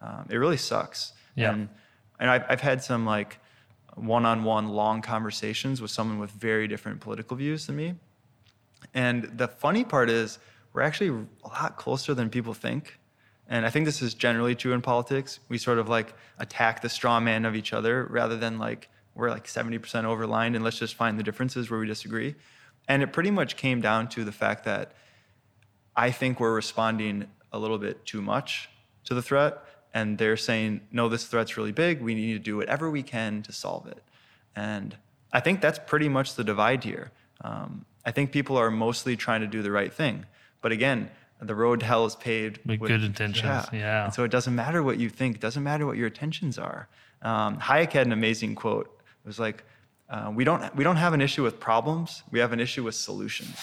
Um, it really sucks. Yeah. And, and I've, I've had some like one on one long conversations with someone with very different political views than me. And the funny part is, we're actually a lot closer than people think. And I think this is generally true in politics. We sort of like attack the straw man of each other rather than like we're like 70% overlined and let's just find the differences where we disagree. And it pretty much came down to the fact that I think we're responding a little bit too much to the threat. And they're saying, no, this threat's really big. We need to do whatever we can to solve it. And I think that's pretty much the divide here. Um, I think people are mostly trying to do the right thing. But again, the road to hell is paved with, with good intentions. Yeah. yeah. And so it doesn't matter what you think. It doesn't matter what your intentions are. Um, Hayek had an amazing quote. It was like, uh, we don't we don't have an issue with problems. We have an issue with solutions,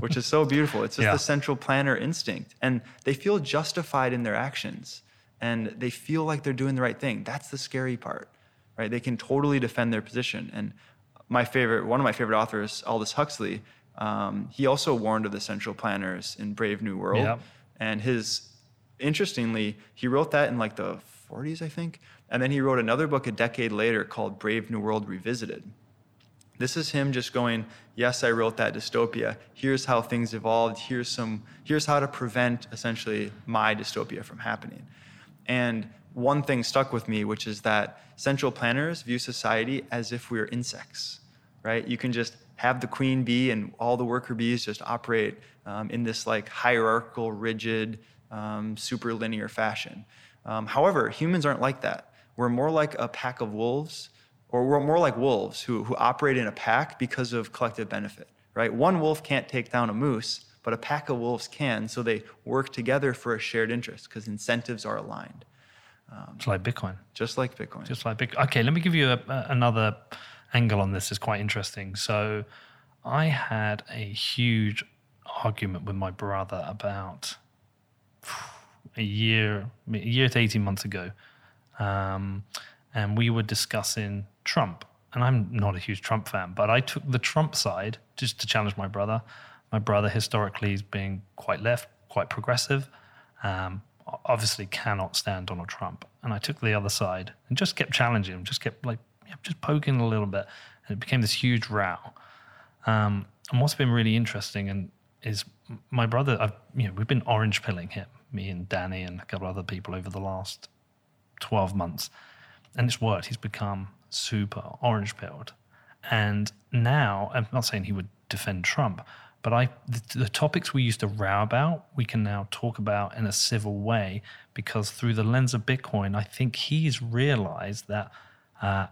which is so beautiful. It's just yeah. the central planner instinct, and they feel justified in their actions, and they feel like they're doing the right thing. That's the scary part, right? They can totally defend their position. And my favorite, one of my favorite authors, Aldous Huxley, um, he also warned of the central planners in Brave New World. And his, interestingly, he wrote that in like the 40s, I think. And then he wrote another book a decade later called Brave New World Revisited. This is him just going, yes, I wrote that dystopia. Here's how things evolved. Here's some, here's how to prevent essentially my dystopia from happening. And one thing stuck with me, which is that central planners view society as if we're insects, right? You can just have the queen bee and all the worker bees just operate um, in this like hierarchical, rigid, um, super linear fashion. Um, however, humans aren't like that. We're more like a pack of wolves, or we're more like wolves who, who operate in a pack because of collective benefit, right? One wolf can't take down a moose, but a pack of wolves can, so they work together for a shared interest because incentives are aligned. Um, just like Bitcoin. Just like Bitcoin. Just like Bitcoin. Okay, let me give you a, a, another angle on this is quite interesting. So I had a huge argument with my brother about a year, a year to 18 months ago. Um, and we were discussing Trump. And I'm not a huge Trump fan, but I took the Trump side just to challenge my brother. My brother historically is being quite left, quite progressive. Um, obviously cannot stand Donald Trump. And I took the other side and just kept challenging him, just kept like just poking a little bit, and it became this huge row. Um, and what's been really interesting and is my brother. I've, you know, we've been orange pilling him, me and Danny and a couple other people over the last twelve months, and it's worked. He's become super orange pilled, and now I'm not saying he would defend Trump, but I the, the, topics we used to row about, we can now talk about in a civil way because through the lens of Bitcoin, I think he's realized that uh,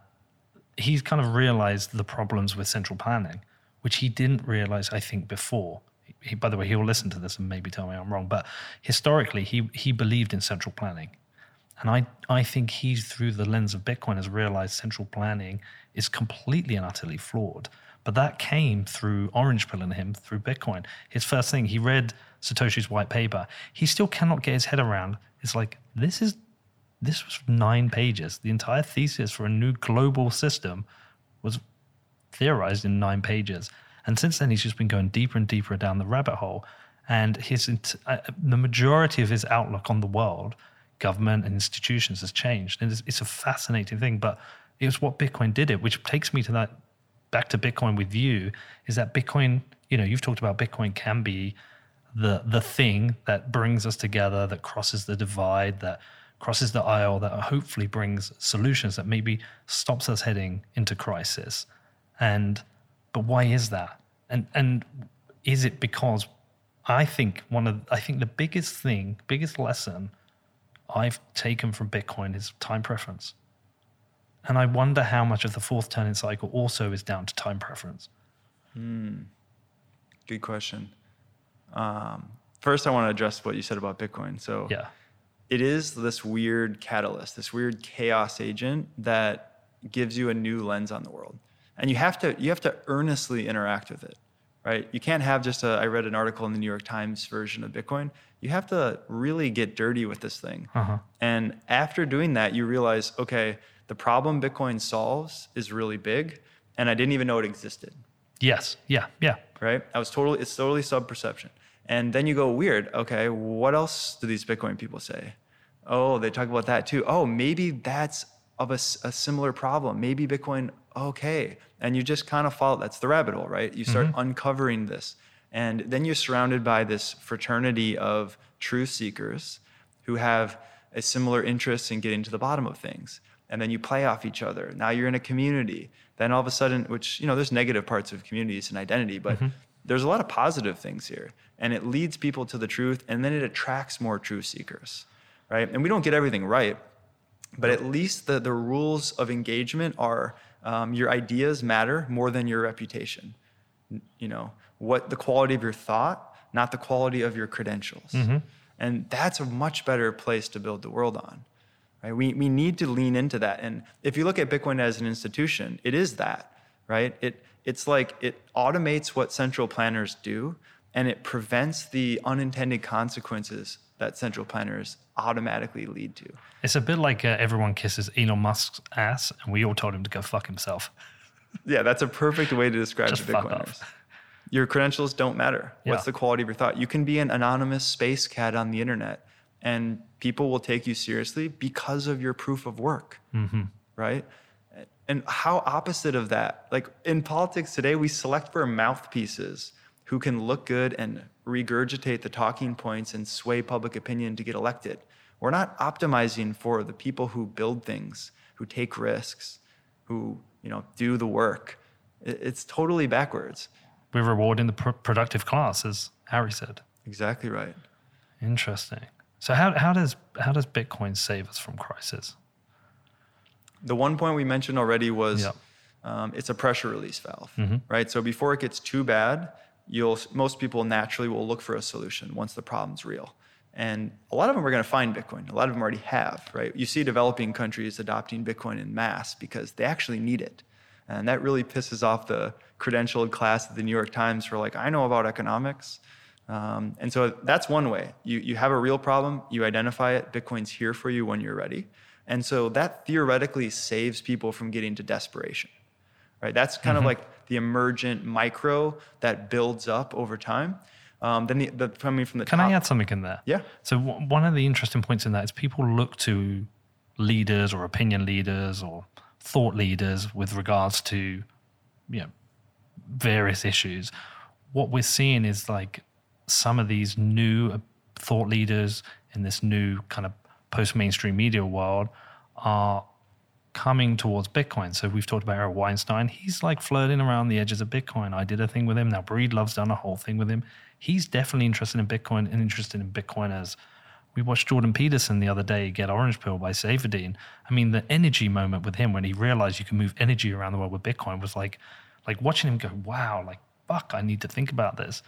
he's kind of realized the problems with central planning, which he didn't realize, I think, before. He, by the way, he'll listen to this and maybe tell me I'm wrong, but historically, he he believed in central planning, and I I think he, through the lens of Bitcoin, has realized central planning is completely and utterly flawed but that came through orange pilling him through Bitcoin. His first thing, he read Satoshi's white paper. He still cannot get his head around. It's like, this is this was nine pages. The entire thesis for a new global system was theorized in nine pages. And since then, he's just been going deeper and deeper down the rabbit hole. And his uh, the majority of his outlook on the world, government and institutions has changed. And it's, it's a fascinating thing. But it was what Bitcoin did it, which takes me to that back to Bitcoin with you is that Bitcoin, you know, you've talked about Bitcoin can be the the thing that brings us together, that crosses the divide, that crosses the aisle, that hopefully brings solutions that maybe stops us heading into crisis. And but why is that? And and is it because I think one of I think the biggest thing, biggest lesson I've taken from Bitcoin is time preference. And I wonder how much of the fourth turning cycle also is down to time preference. Hmm. Good question. Um, first, I want to address what you said about Bitcoin. So, yeah, it is this weird catalyst, this weird chaos agent that gives you a new lens on the world, and you have to you have to earnestly interact with it, right? You can't have just a. I read an article in the New York Times version of Bitcoin. You have to really get dirty with this thing, uh-huh. and after doing that, you realize, okay the problem Bitcoin solves is really big, and I didn't even know it existed. Yes. Yeah. Yeah. Right. I was totally. It's totally sub perception. And then you go weird. Okay, what else do these Bitcoin people say? Oh, they talk about that too. Oh, maybe that's of a, a similar problem. Maybe Bitcoin. Okay, and you just kind of follow. That's the rabbit hole, right? You start mm-hmm. uncovering this, and then you're surrounded by this fraternity of truth seekers who have a similar interest in getting to the bottom of things and then you play off each other. Now you're in a community. Then all of a sudden, which, you know, there's negative parts of communities and identity, but mm-hmm. there's a lot of positive things here. And it leads people to the truth, and then it attracts more truth seekers, right? And we don't get everything right, but at least the, the rules of engagement are um, your ideas matter more than your reputation. You know, what the quality of your thought, not the quality of your credentials. Mm-hmm. And that's a much better place to build the world on. Right? We, we need to lean into that. And if you look at Bitcoin as an institution, it is that, right? It, it's like it automates what central planners do and it prevents the unintended consequences that central planners automatically lead to. It's a bit like uh, everyone kisses Elon Musk's ass and we all told him to go fuck himself. yeah, that's a perfect way to describe Just the Bitcoiners. Your credentials don't matter. Yeah. What's the quality of your thought? You can be an anonymous space cat on the internet and people will take you seriously because of your proof of work mm-hmm. right and how opposite of that like in politics today we select for mouthpieces who can look good and regurgitate the talking points and sway public opinion to get elected we're not optimizing for the people who build things who take risks who you know do the work it's totally backwards we're rewarding the pr- productive class as harry said exactly right interesting so how, how does how does Bitcoin save us from crisis? The one point we mentioned already was yep. um, it's a pressure release valve, mm-hmm. right? So before it gets too bad, you'll most people naturally will look for a solution once the problem's real. And a lot of them are going to find Bitcoin. A lot of them already have, right? You see developing countries adopting Bitcoin in mass because they actually need it. And that really pisses off the credentialed class at the New York Times for like, I know about economics. Um, and so that's one way. You, you have a real problem, you identify it, Bitcoin's here for you when you're ready. And so that theoretically saves people from getting to desperation, right? That's kind mm-hmm. of like the emergent micro that builds up over time. Um, then the, the, coming from the Can top, I add something in there? Yeah. So w- one of the interesting points in that is people look to leaders or opinion leaders or thought leaders with regards to you know various issues what we're seeing is like some of these new uh, thought leaders in this new kind of post mainstream media world are coming towards Bitcoin. So we've talked about Eric Weinstein. He's like flirting around the edges of Bitcoin. I did a thing with him. Now Breedlove's done a whole thing with him. He's definitely interested in Bitcoin and interested in Bitcoin as we watched Jordan Peterson the other day get Orange Pill by Saifedean. I mean, the energy moment with him when he realized you can move energy around the world with Bitcoin was like, like watching him go, wow, like fuck, I need to think about this.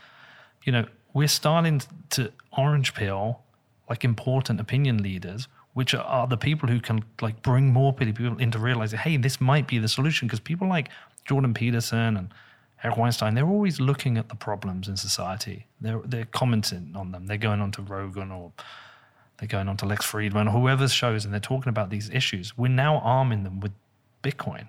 You know, we're starting to Orange Pill like important opinion leaders which are the people who can like bring more people into realizing, hey, this might be the solution. Because people like Jordan Peterson and Eric Weinstein, they're always looking at the problems in society. They're they're commenting on them. They're going on to Rogan or they're going on to Lex Fridman, or whoever's shows, and they're talking about these issues. We're now arming them with Bitcoin.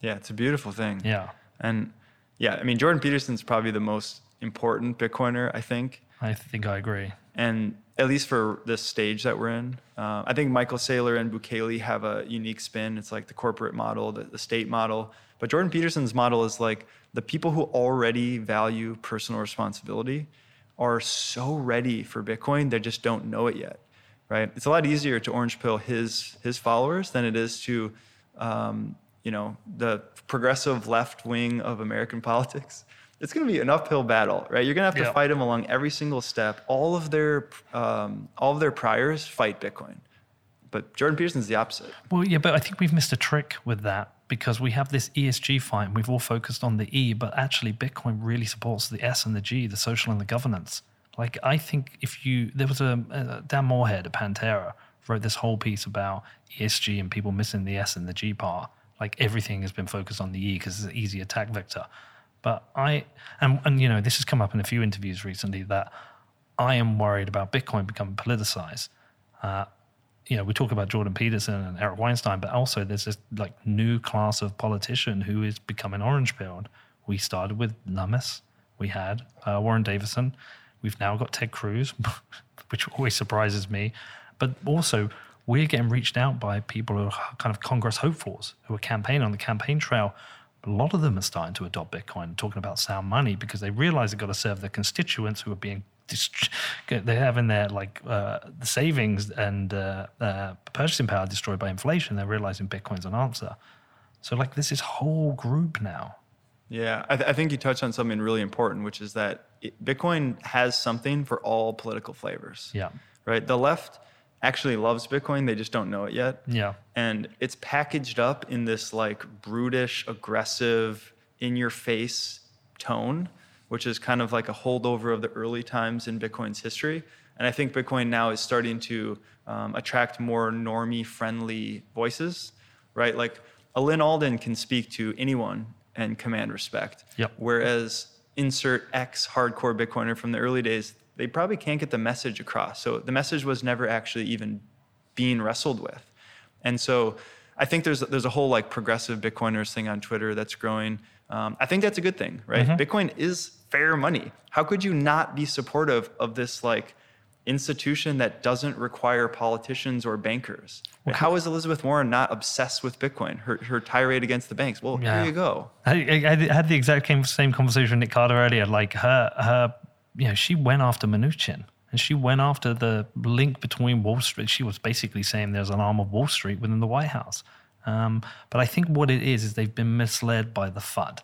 Yeah, it's a beautiful thing. Yeah, and yeah, I mean Jordan Peterson's probably the most important Bitcoiner, I think. I think I agree. And at least for this stage that we're in. Uh, I think Michael Saylor and Bukele have a unique spin. It's like the corporate model, the, the state model. But Jordan Peterson's model is like the people who already value personal responsibility are so ready for Bitcoin, they just don't know it yet, right? It's a lot easier to orange pill his his followers than it is to, um, you know, the progressive left wing of American politics it's going to be an uphill battle, right? You're going to have to yeah. fight them along every single step. All of their um, all of their priors fight Bitcoin, but Jordan Peterson's the opposite. Well, yeah, but I think we've missed a trick with that because we have this ESG fight. And we've all focused on the E, but actually Bitcoin really supports the S and the G, the social and the governance. Like I think if you there was a, Dan Morehead at Pantera wrote this whole piece about ESG and people missing the S and the G part. Like everything has been focused on the E because it's an easy attack vector. But I and and you know this has come up in a few interviews recently that I am worried about Bitcoin becoming politicized. Uh, you know, we talk about Jordan Peterson and Eric Weinstein, but also there's this like new class of politician who is becoming orange pilled. We started with Lummis, we had uh, Warren Davidson, we've now got Ted Cruz, which always surprises me. But also, we're getting reached out by people who are kind of Congress hopefuls who are campaigning on the campaign trail a lot of them are starting to adopt Bitcoin talking about sound money because they realize they've got to serve their constituents who are being they're having their like uh, the savings and uh, uh, purchasing power destroyed by inflation. They're realizing Bitcoin's an answer. So like this is whole group now. Yeah, I, th- I think you touched on something really important, which is that it, Bitcoin has something for all political flavors. Yeah. Right. The left actually loves Bitcoin. They just don't know it yet. Yeah. And it's packaged up in this like brutish, aggressive, in your face tone, which is kind of like a holdover of the early times in Bitcoin's history. And I think Bitcoin now is starting to um, attract more normie friendly voices, right? Like a Lyn Alden can speak to anyone and command respect. Yep. Whereas insert X hardcore Bitcoiner from the early days, they probably can't get the message across. So the message was never actually even being wrestled with. And so I think there's there's a whole like progressive Bitcoiners thing on Twitter that's growing. Um, I think that's a good thing, right? Mm-hmm. Bitcoin is fair money. How could you not be supportive of this like institution that doesn't require politicians or bankers? How is Elizabeth Warren not obsessed with Bitcoin? Her, her tirade against the banks. Well, yeah. here you go. I, I, I, had the exact same conversation with Nick Carter earlier. Like her her you know, she went after Mnuchin and she went after the link between Wall Street. She was basically saying there's an arm of Wall Street within the White House. Um, but I think what it is is they've been misled by the FUD.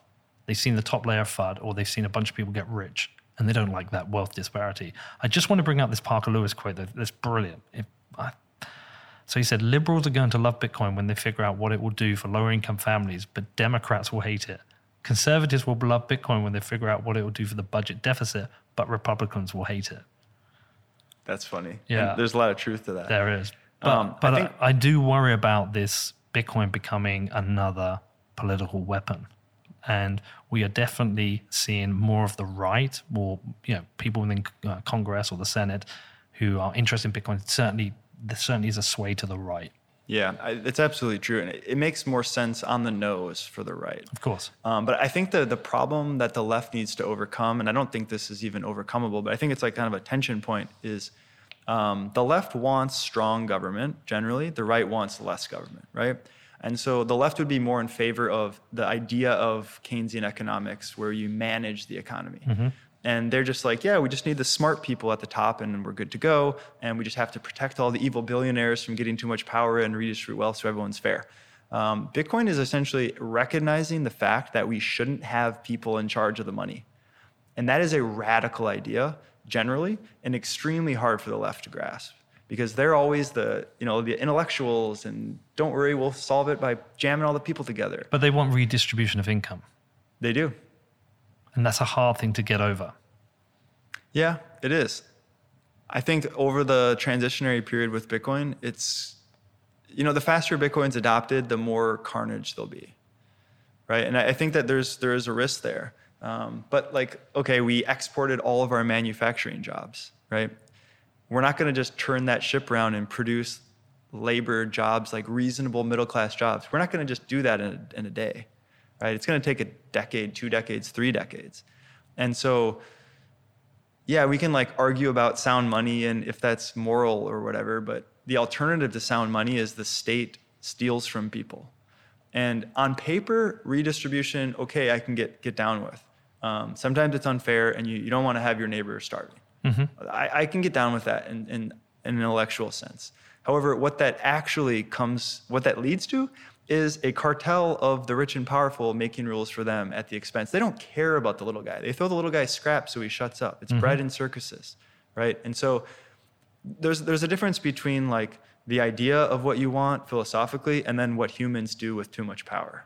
They've seen the top layer FUD, or they've seen a bunch of people get rich, and they don't like that wealth disparity. I just want to bring out this Parker Lewis quote that, that's brilliant. If I, so he said, liberals are going to love Bitcoin when they figure out what it will do for lower income families, but Democrats will hate it. Conservatives will love Bitcoin when they figure out what it will do for the budget deficit, but Republicans will hate it. That's funny. Yeah. And there's a lot of truth to that. There is. But, um, but I, think, I, I do worry about this Bitcoin becoming another political weapon. And we are definitely seeing more of the right, or you know, people within uh, Congress or the Senate who are interested in Bitcoin. Certainly, there certainly is a sway to the right. Yeah, I, it's absolutely true, and it, it, makes more sense on the nose for the right. Of course. Um, but I think the the problem that the left needs to overcome, and I don't think this is even overcomable, but I think it's like kind of a tension point, is um, the left wants strong government generally, the right wants less government, right? And so the left would be more in favor of the idea of Keynesian economics where you manage the economy. Mm-hmm. And they're just like, yeah, we just need the smart people at the top and we're good to go. And we just have to protect all the evil billionaires from getting too much power and redistribute wealth so everyone's fair. Um, Bitcoin is essentially recognizing the fact that we shouldn't have people in charge of the money. And that is a radical idea generally and extremely hard for the left to grasp. Because they're always the you know the intellectuals and don't worry we'll solve it by jamming all the people together. But they want redistribution of income. They do. And that's a hard thing to get over. Yeah it is. I think over the transitionary period with bitcoin it's you know the faster bitcoin's adopted the more carnage there'll be. Right? And i think that there's there is a risk there um, but like okay we exported all of our manufacturing jobs right we're not going to just turn that ship around and produce labor jobs like reasonable middle class jobs. We're not going to just do that in a, in a day, right? It's going to take a decade, two decades, three decades. And so, yeah, we can like argue about sound money and if that's moral or whatever, but the alternative to sound money is the state steals from people. And on paper, redistribution, okay, I can get, get down with. Um, sometimes it's unfair and you, you don't want to have your neighbor starving. Mm-hmm. I, I, can get down with that in, in, in an intellectual sense. However, what that actually comes, what that leads to is a cartel of the rich and powerful making rules for them at the expense. They don't care about the little guy. They throw the little guy scraps so he shuts up. It's mm-hmm. bread in circuses, right? And so there's there's a difference between like the idea of what you want philosophically and then what humans do with too much power.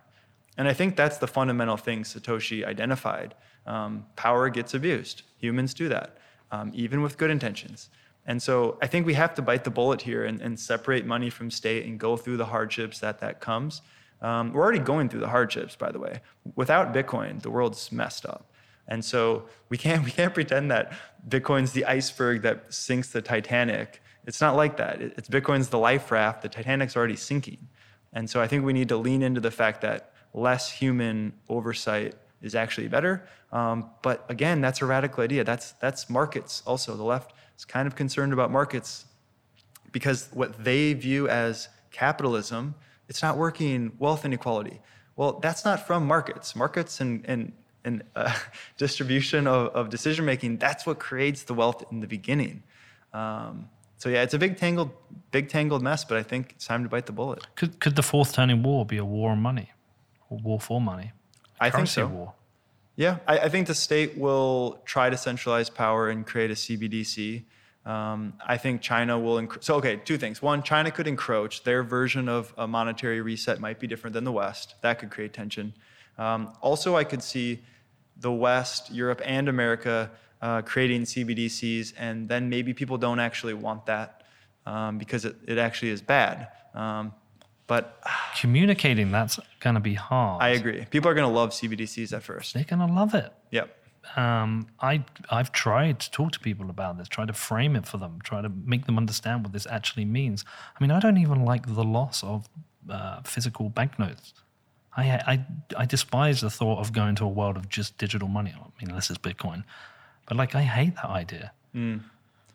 And I think that's the fundamental thing Satoshi identified. Um, power gets abused. Humans do that um, even with good intentions. And so I think we have to bite the bullet here and, and separate money from state and go through the hardships that that comes. Um, we're already going through the hardships, by the way. Without Bitcoin, the world's messed up. And so we can't we can't pretend that Bitcoin's the iceberg that sinks the Titanic. It's not like that. It's Bitcoin's the life raft. The Titanic's already sinking. And so I think we need to lean into the fact that less human oversight is actually better. Um, but again, that's a radical idea. That's that's markets. Also, the left is kind of concerned about markets because what they view as capitalism, it's not working wealth inequality. Well, that's not from markets. Markets and and and uh, distribution of, of decision making. That's what creates the wealth in the beginning. Um, so yeah, it's a big tangled, big tangled mess. But I think it's time to bite the bullet. Could could the fourth turning war be a war on money, war for money? I think so. War. Yeah, I, I, think the state will try to centralize power and create a CBDC. Um, I think China will. Enc- so, okay, two things. One, China could encroach. Their version of a monetary reset might be different than the West. That could create tension. Um, also, I could see the West, Europe, and America uh, creating CBDCs, and then maybe people don't actually want that um, because it, it actually is bad. Um, but communicating that's going to be hard. I agree. People are going to love CBDCs at first. They're going to love it. Yep. Um, I I've tried to talk to people about this, try to frame it for them, try to make them understand what this actually means. I mean, I don't even like the loss of uh, physical banknotes. I, I I despise the thought of going to a world of just digital money. I mean, unless it's Bitcoin, but like I hate that idea. Mm.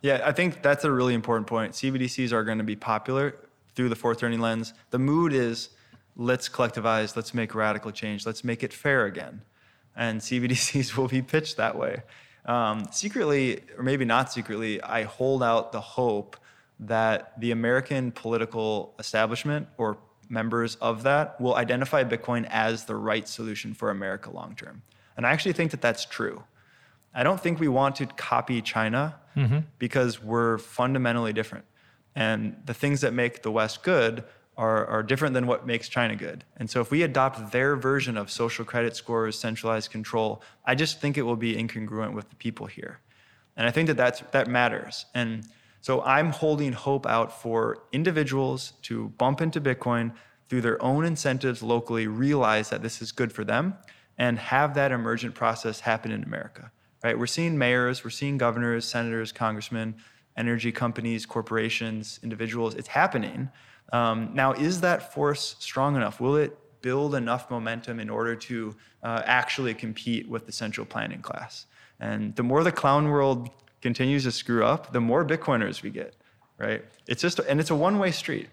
Yeah, I think that's a really important point. CBDCs are going to be popular through the fourth turning lens. The mood is let's collectivize, let's make radical change, let's make it fair again. And CBDCs will be pitched that way. Um, secretly, or maybe not secretly, I hold out the hope that the American political establishment or members of that will identify Bitcoin as the right solution for America long term. And I actually think that that's true. I don't think we want to copy China mm-hmm. because we're fundamentally different. And the things that make the West good are, are different than what makes China good. And so if we adopt their version of social credit scores, centralized control, I just think it will be incongruent with the people here. And I think that that's, that matters. And so I'm holding hope out for individuals to bump into Bitcoin through their own incentives locally, realize that this is good for them, and have that emergent process happen in America. Right? We're seeing mayors, we're seeing governors, senators, congressmen energy companies, corporations, individuals. It's happening. Um, now, is that force strong enough? Will it build enough momentum in order to uh, actually compete with the central planning class? And the more the clown world continues to screw up, the more Bitcoiners we get, right? It's just, and it's a one way street.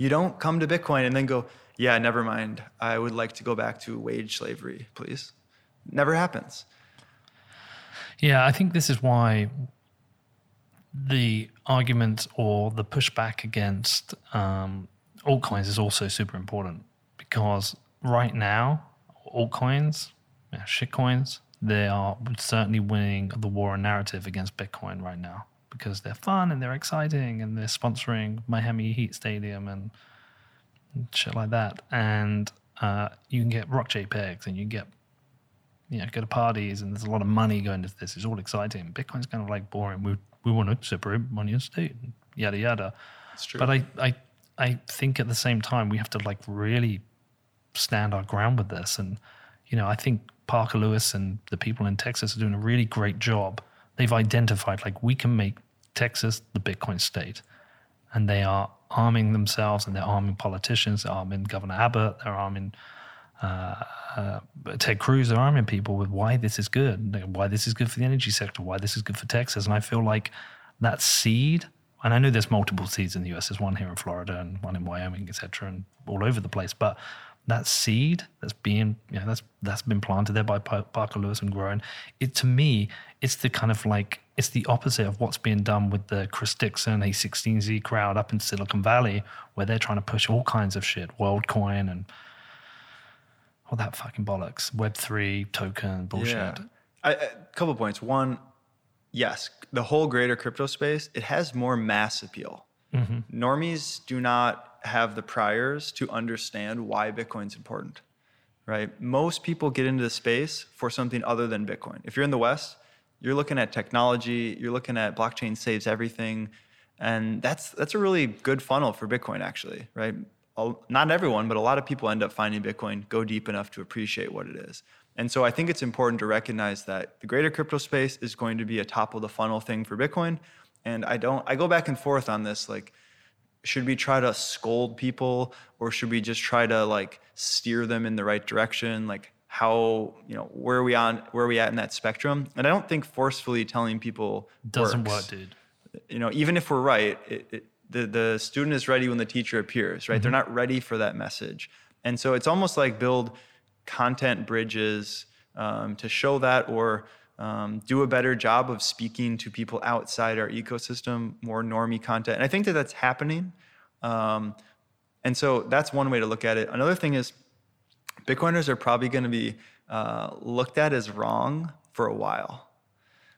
You don't come to Bitcoin and then go, yeah, never mind. I would like to go back to wage slavery, please. Never happens. Yeah, I think this is why the argument or the pushback against um, altcoins is also super important because right now, altcoins, shitcoins, they are certainly winning the war on narrative against Bitcoin right now because they're fun and they're exciting and they're sponsoring Miami Heat Stadium and shit like that. And uh, you can get rock JPEGs and you get you know go to parties and there's a lot of money going into this. It's all exciting. Bitcoin's kind of like boring. We we want to separate money and state, yada yada. That's true. But I I I think at the same time we have to like really stand our ground with this. And you know I think Parker Lewis and the people in Texas are doing a really great job. They've identified like we can make Texas the Bitcoin state, and they are arming themselves and they're arming politicians, they're arming Governor Abbott, they're arming uh, Ted Cruz, they're arming people with why this is good, why this is good for the energy sector, why this is good for Texas. And I feel like that seed, and I know there's multiple seeds in the US, there's one here in Florida and one in Wyoming, et cetera, and all over the place. But that seed that's being, you know, that's that's been planted there by Parker Lewis and grown. It to me, it's the kind of like it's the opposite of what's being done with the Chris Dixon A16Z crowd up in Silicon Valley, where they're trying to push all kinds of shit, WorldCoin and all that fucking bollocks, Web three token bullshit. Yeah. A couple points. One, yes, the whole greater crypto space it has more mass appeal. Mm-hmm. Normies do not have the priors to understand why Bitcoin's important, right? Most people get into the space for something other than Bitcoin. If you're in the West, you're looking at technology, you're looking at blockchain saves everything, and that's that's a really good funnel for Bitcoin actually, right? Not everyone, but a lot of people end up finding Bitcoin go deep enough to appreciate what it is. And so I think it's important to recognize that the greater crypto space is going to be a top of the funnel thing for Bitcoin. And I don't I go back and forth on this like should we try to scold people or should we just try to like steer them in the right direction like how you know where are we on where are we at in that spectrum and i don't think forcefully telling people doesn't works. work dude you know even if we're right it, it, the, the student is ready when the teacher appears right mm-hmm. they're not ready for that message and so it's almost like build content bridges um, to show that or um, do a better job of speaking to people outside our ecosystem more normie content and i think that that's happening um, and so that's one way to look at it another thing is Bitcoiners are probably going to be uh, looked at as wrong for a while,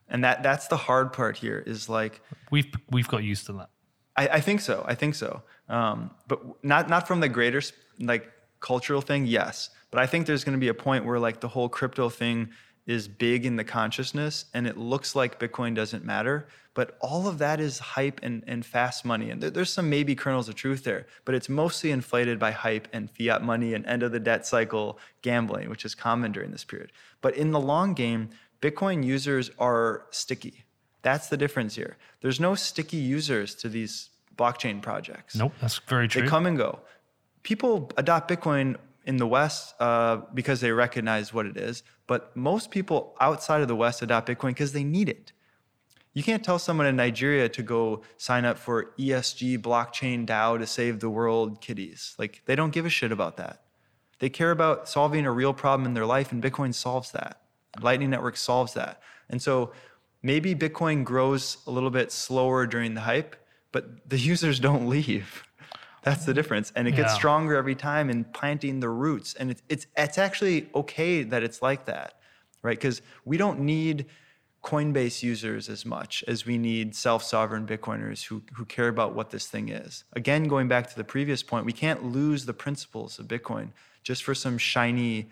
and that that's the hard part here. Is like we've we've got used to that. I, I think so. I think so. Um, but not not from the greater like cultural thing. Yes, but I think there's going to be a point where like the whole crypto thing is big in the consciousness and it looks like Bitcoin doesn't matter. But all of that is hype and, and fast money. And there's some maybe kernels of truth there, but it's mostly inflated by hype and fiat money and end of the debt cycle gambling, which is common during this period. But in the long game, Bitcoin users are sticky. That's the difference here. There's no sticky users to these blockchain projects. Nope, that's very true. They come and go. People adopt Bitcoin in the West uh, because they recognize what it is, but most people outside of the West adopt Bitcoin because they need it. You can't tell someone in Nigeria to go sign up for ESG blockchain DAO to save the world kitties. Like, they don't give a shit about that. They care about solving a real problem in their life, and Bitcoin solves that. Lightning Network solves that. And so maybe Bitcoin grows a little bit slower during the hype, but the users don't leave. That's the difference. And it gets yeah. stronger every time in planting the roots. And it's, it's, it's actually okay that it's like that, right? Because we don't need Coinbase users as much as we need self-sovereign Bitcoiners who, who care about what this thing is. Again, going back to the previous point, we can't lose the principles of Bitcoin just for some shiny,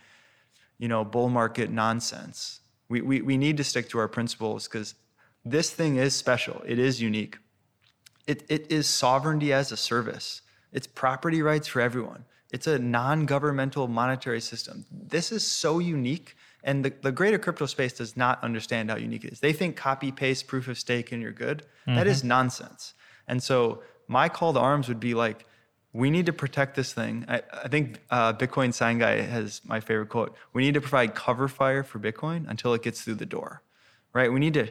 you know, bull market nonsense. We, we, we need to stick to our principles because this thing is special. It is unique. It, it is sovereignty as a service. It's property rights for everyone. It's a non-governmental monetary system. This is so unique and the, the greater crypto space does not understand how unique it is. They think copy paste proof of stake and you're good. Mm-hmm. That is mm-hmm. nonsense. And so my call to arms would be like, we need to protect this thing. I, I think uh, Bitcoin Sign Guy has my favorite quote. We need to provide cover fire for Bitcoin until it gets through the door, right? We need to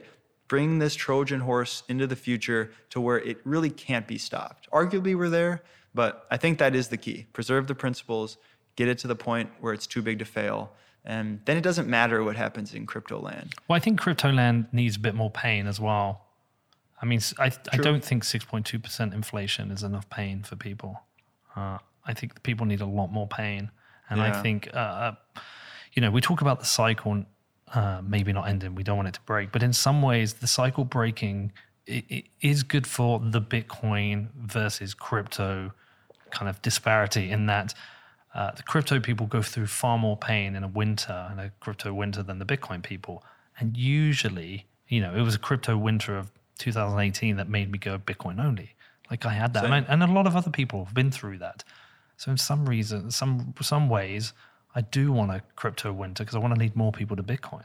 bring this Trojan horse into the future to where it really can't be stopped. Arguably, we're there, But I think that is the key. Preserve the principles, get it to the point where it's too big to fail. And then it doesn't matter what happens in crypto land. Well, I think crypto land needs a bit more pain as well. I mean, I, I don't think 6.2% inflation is enough pain for people. Uh, I think people need a lot more pain. And yeah. I think, uh, uh, you know, we talk about the cycle uh, maybe not ending. We don't want it to break. But in some ways, the cycle breaking it, it is good for the Bitcoin versus crypto kind of disparity in that uh, the crypto people go through far more pain in a winter, in a crypto winter, than the Bitcoin people. And usually, you know, it was a crypto winter of 2018 that made me go Bitcoin only. Like I had that, and, I, and, a lot of other people have been through that. So in some reason, some some ways, I do want a crypto winter because I want to lead more people to Bitcoin.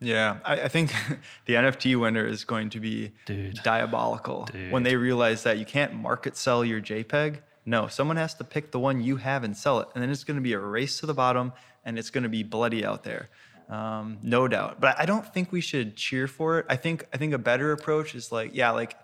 Yeah, I, I, think the NFT winter is going to be Dude. diabolical Dude. when they realize that you can't market sell your JPEG. No, someone has to pick the one you have and sell it, and then it's going to be a race to the bottom, and it's going to be bloody out there, um, no doubt. But I don't think we should cheer for it. I think I think a better approach is like, yeah, like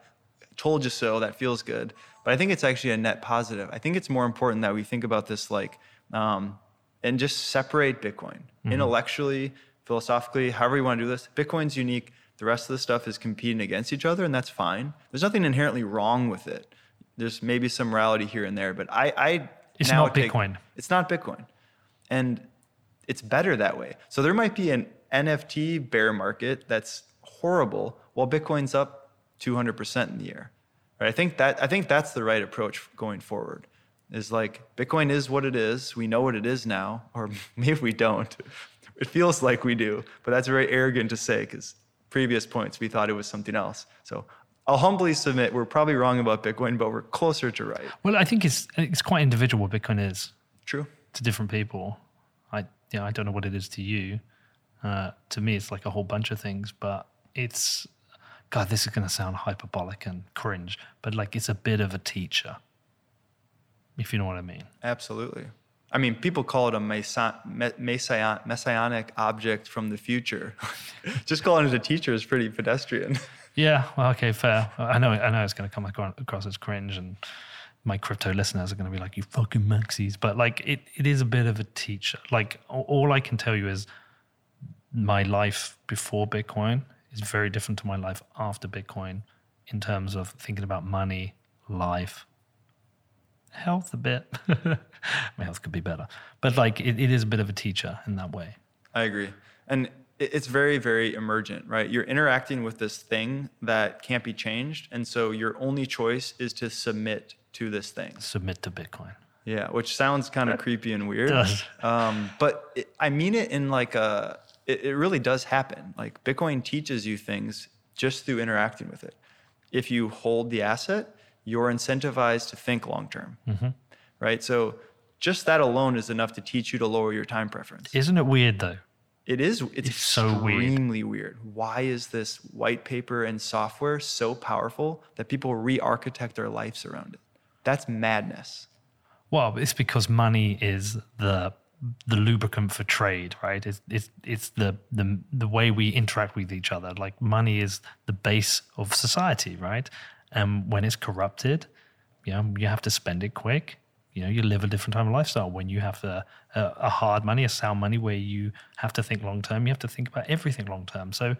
told you so. That feels good, but I think it's actually a net positive. I think it's more important that we think about this like. Um, and just separate Bitcoin mm-hmm. intellectually, philosophically, however you want to do this. Bitcoin's unique. The rest of the stuff is competing against each other, and that's fine. There's nothing inherently wrong with it. There's maybe some morality here and there, but I, I it's not take, Bitcoin. It's not Bitcoin, and it's better that way. So there might be an NFT bear market that's horrible, while Bitcoin's up 200% in the year. Right? I think that I think that's the right approach going forward is like Bitcoin is what it is. We know what it is now, or maybe we don't. It feels like we do, but that's very arrogant to say because previous points we thought it was something else. So I'll humbly submit we're probably wrong about Bitcoin, but we're closer to right. Well, I think it's it's quite individual what Bitcoin is. True. To different people. I you know, I don't know what it is to you. Uh, to me, it's like a whole bunch of things, but it's God. This is going to sound hyperbolic and cringe, but like it's a bit of a teacher if you know what I mean. Absolutely. I mean, people call it a messianic object from the future. Just calling it a teacher is pretty pedestrian. Yeah, well, okay, fair. I know, I know, it's going to come across as cringe, and my crypto listeners are going to be like, "You fucking maxis," but like, it, it is a bit of a teacher. Like, all I can tell you is, my life before Bitcoin is very different to my life after Bitcoin, in terms of thinking about money, life, health a bit. My health could be better, but like it, it is a bit of a teacher in that way. I agree, and it's very very emergent, right? You're interacting with this thing that can't be changed, and so your only choice is to submit to this thing. Submit to Bitcoin. Yeah, which sounds kind of creepy and weird. Does. Um, but it, I mean it in like a. It, it really does happen. Like Bitcoin teaches you things just through interacting with it. If you hold the asset, you're incentivized to think long term, mm-hmm. right? So just that alone is enough to teach you to lower your time preference. Isn't it weird though? It is. It's, it's so extremely weird. weird. Why is this white paper and software so powerful that people re-architect their lives around it? That's madness. Well, it's because money is the the lubricant for trade, right? It's it's it's the the the way we interact with each other. Like money is the base of society, right? And when it's corrupted, you know, you have to spend it quick. You know, you live a different type of lifestyle. When you have a, a, a hard money, a sound money, where you have to think long term, you have to think about everything long term. So,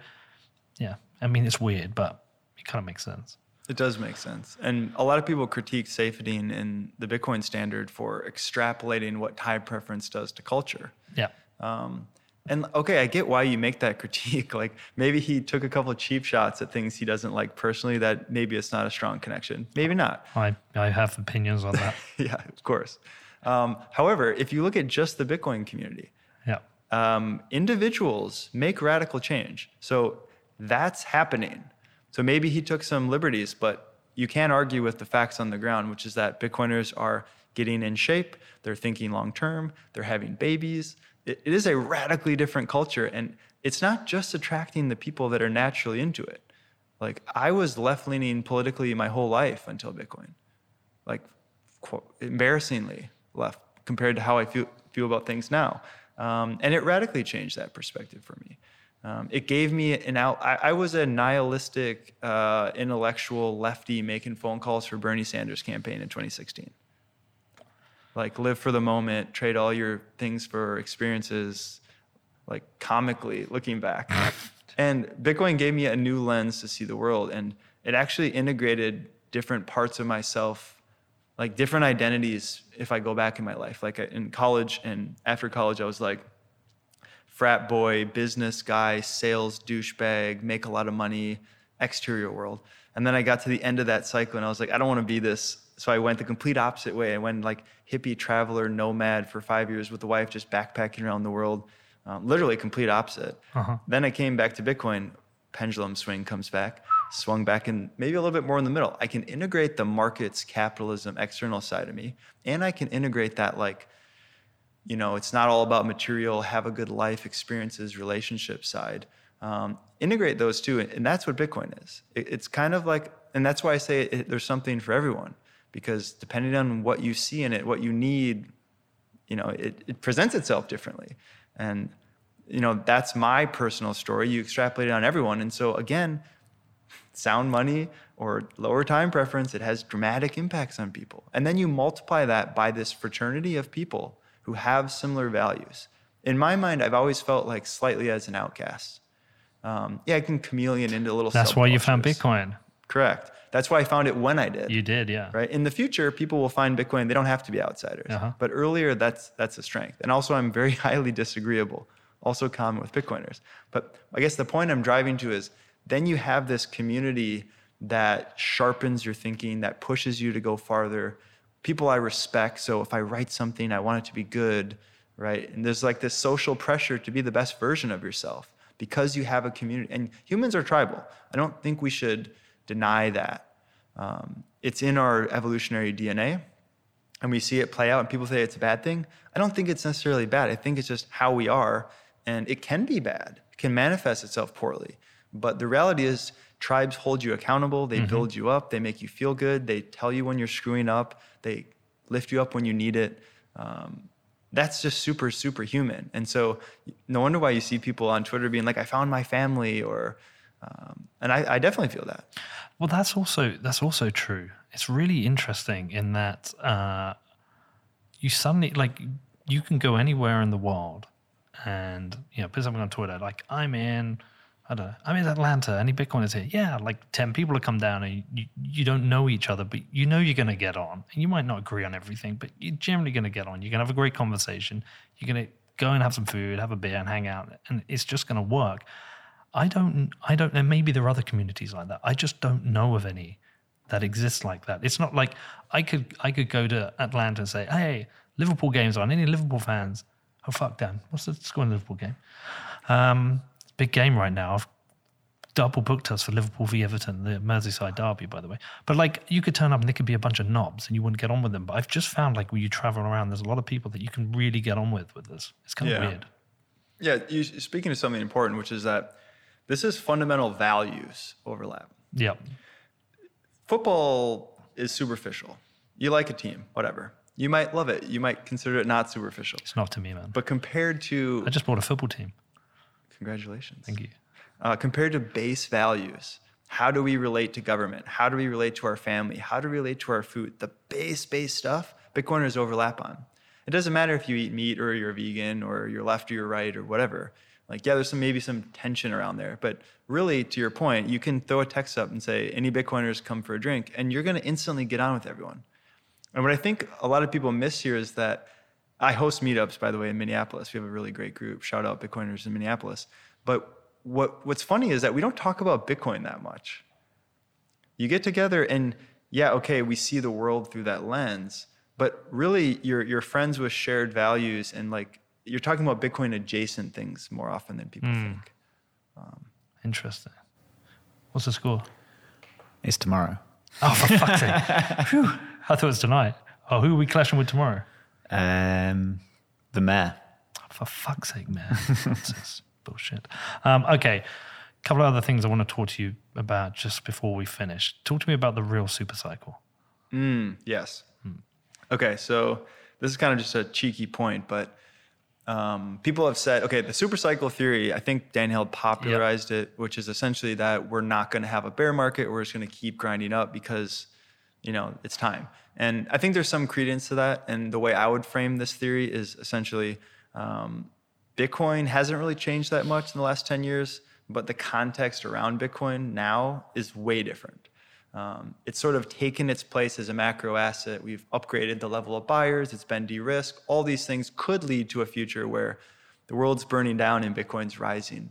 yeah, I mean, it's weird, but it kind of makes sense. It does make sense. And a lot of people critique Saifedean in the Bitcoin standard for extrapolating what time preference does to culture. Yeah. Um, and okay, I get why you make that critique. Like maybe he took a couple of cheap shots at things he doesn't like personally. That maybe it's not a strong connection. Maybe not. I I have opinions on that. yeah, of course. Um, however, if you look at just the Bitcoin community, yeah, um, individuals make radical change. So that's happening. So maybe he took some liberties, but you can't argue with the facts on the ground, which is that Bitcoiners are getting in shape. They're thinking long term. They're having babies it, it is a radically different culture. And it's not just attracting the people that are naturally into it. Like I was left leaning politically my whole life until Bitcoin, like embarrassingly left compared to how I feel, feel about things now. Um, and it radically changed that perspective for me. Um, it gave me an out. I, I was a nihilistic, uh, intellectual lefty making phone calls for Bernie Sanders' campaign in 2016. like live for the moment, trade all your things for experiences, like comically looking back. and Bitcoin gave me a new lens to see the world. And it actually integrated different parts of myself, like different identities if I go back in my life. Like in college and after college, I was like, frat boy, business guy, sales douchebag, make a lot of money, exterior world. And then I got to the end of that cycle and I was like, I don't want to be this. So I went the complete opposite way. I went like hippie traveler, nomad for five years with the wife, just backpacking around the world. Um, literally complete opposite. Uh-huh. Then I came back to Bitcoin. Pendulum swing comes back, swung back in maybe a little bit more in the middle. I can integrate the markets, capitalism, external side of me, and I can integrate that like, you know, it's not all about material, have a good life, experiences, relationship side. Um, integrate those two and that's what bitcoin is. It, it's kind of like and that's why i say it, there's something for everyone because depending on what you see in it what you need you know it, it presents itself differently. And you know that's my personal story. You extrapolate it on everyone. And so again sound money or lower time preference it has dramatic impacts on people. And then you multiply that by this fraternity of people who have similar values in my mind i've always felt like slightly as an outcast um, yeah, I can chameleon into little. That's why you found Bitcoin. Correct. That's why I found it when I did. You did, yeah. Right. In the future, people will find Bitcoin. They don't have to be outsiders. Uh-huh. But earlier, that's that's a strength. And also, I'm very highly disagreeable. Also common with Bitcoiners. But I guess the point I'm driving to is then you have this community that sharpens your thinking, that pushes you to go farther. People I respect. So if I write something, I want it to be good, right? And there's like this social pressure to be the best version of yourself because you have a community. And humans are tribal. I don't think we should deny that. Um, it's in our evolutionary DNA, and we see it play out, and people say it's a bad thing. I don't think it's necessarily bad. I think it's just how we are, and it can be bad. It can manifest itself poorly. But the reality is, tribes hold you accountable. They mm-hmm. build you up. They make you feel good. They tell you when you're screwing up. They lift you up when you need it. Um, that's just super super human and so no wonder why you see people on twitter being like i found my family or um, and I, I, definitely feel that well that's also that's also true it's really interesting in that uh, you suddenly like you can go anywhere in the world and you know put something on twitter like i'm in I don't know. I'm in Atlanta. Any Bitcoiners here? Yeah, like 10 people have come down and you, you don't know each other, but you know you're going to get on. And you might not agree on everything, but you're generally going to get on. You're going to have a great conversation. You're going to go and have some food, have a beer and hang out. And it's just going to work. I don't, I don't know. Maybe there are other communities like that. I just don't know of any that exist like that. It's not like I could, I could go to Atlanta and say, hey, Liverpool games on. Any Liverpool fans? Oh, fuck, Dan. What's the score in the Liverpool game? Um, big game right now. I've double booked us for Liverpool v Everton, the Merseyside derby, by the way. But like, you could turn up and there could be a bunch of knobs, and you wouldn't get on with them. But I've just found like when you travel around, there's a lot of people that you can really get on with with this. It's kind of yeah. weird. Yeah, you speaking of something important, which is that this is fundamental values overlap. Yeah. Football is superficial. You like a team, whatever. You might love it. You might consider it not superficial. It's not to me, man. But compared to, I just bought a football team. Congratulations. Thank you. Uh, compared to base values, how do we relate to government? How do we relate to our family? How do we relate to our food? The base, base stuff, Bitcoiners overlap on. It doesn't matter if you eat meat or you're vegan or you're left or you're right or whatever. Like, yeah, there's some maybe some tension around there, but really, to your point, you can throw a text up and say, "Any Bitcoiners come for a drink," and you're going to instantly get on with everyone. And what I think a lot of people miss here is that I host meetups, by the way, in Minneapolis. We have a really great group. Shout out Bitcoiners in Minneapolis. But what, what's funny is that we don't talk about Bitcoin that much. You get together and yeah, okay, we see the world through that lens, but really you're, you're friends with shared values and like you're talking about Bitcoin adjacent things more often than people mm. think. Um, Interesting. What's the score? It's tomorrow. Oh, for fuck's sake. Whew. I thought it was tonight. Oh, who are we clashing with tomorrow? Um, the mayor. Oh, for fuck's sake, mayor. bullshit. Um, okay, a couple of other things I want to talk to you about just before we finish. Talk to me about the real super cycle. Mm, yes. Mm. Okay, so this is kind of just a cheeky point, but um, people have said, okay, the super cycle theory, I think Dan Held popularized yep. it, which is essentially that we're not going to have a bear market. We're just going to keep grinding up because, you know, it's time. And I think there's some credence to that. And the way I would frame this theory is essentially um, Bitcoin hasn't really changed that much in the last 10 years, but the context around Bitcoin now is way different. Um, it's sort of taken its place as a macro asset. We've upgraded the level of buyers, it's been de risked. All these things could lead to a future where the world's burning down and Bitcoin's rising.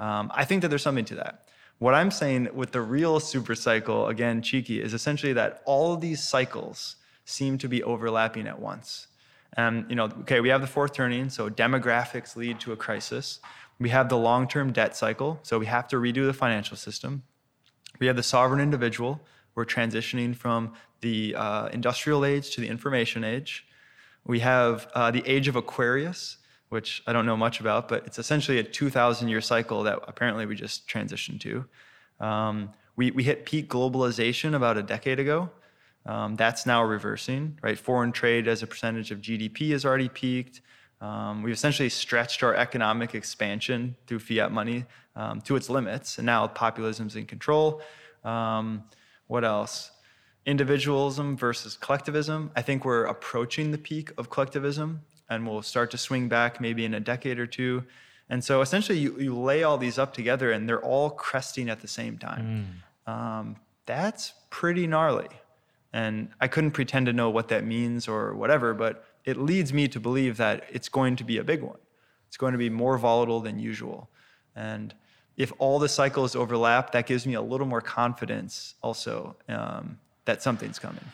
Um, I think that there's something to that. What I'm saying with the real super cycle, again, cheeky, is essentially that all of these cycles seem to be overlapping at once. And you know, okay, we have the fourth turning, so demographics lead to a crisis. We have the long-term debt cycle, so we have to redo the financial system. We have the sovereign individual. We're transitioning from the uh, industrial age to the information age. We have uh, the age of Aquarius, which I don't know much about, but it's essentially a 2,000 year cycle that apparently we just transitioned to. Um, we, we hit peak globalization about a decade ago. Um, that's now reversing, right? Foreign trade as a percentage of GDP has already peaked. Um, we've essentially stretched our economic expansion through fiat money um, to its limits, and now populism's in control. Um, what else? Individualism versus collectivism. I think we're approaching the peak of collectivism, and we'll start to swing back maybe in a decade or two. And so essentially, you, you lay all these up together, and they're all cresting at the same time. Mm. Um, that's pretty gnarly. And I couldn't pretend to know what that means or whatever, but it leads me to believe that it's going to be a big one. It's going to be more volatile than usual. And if all the cycles overlap, that gives me a little more confidence also um, that something's coming.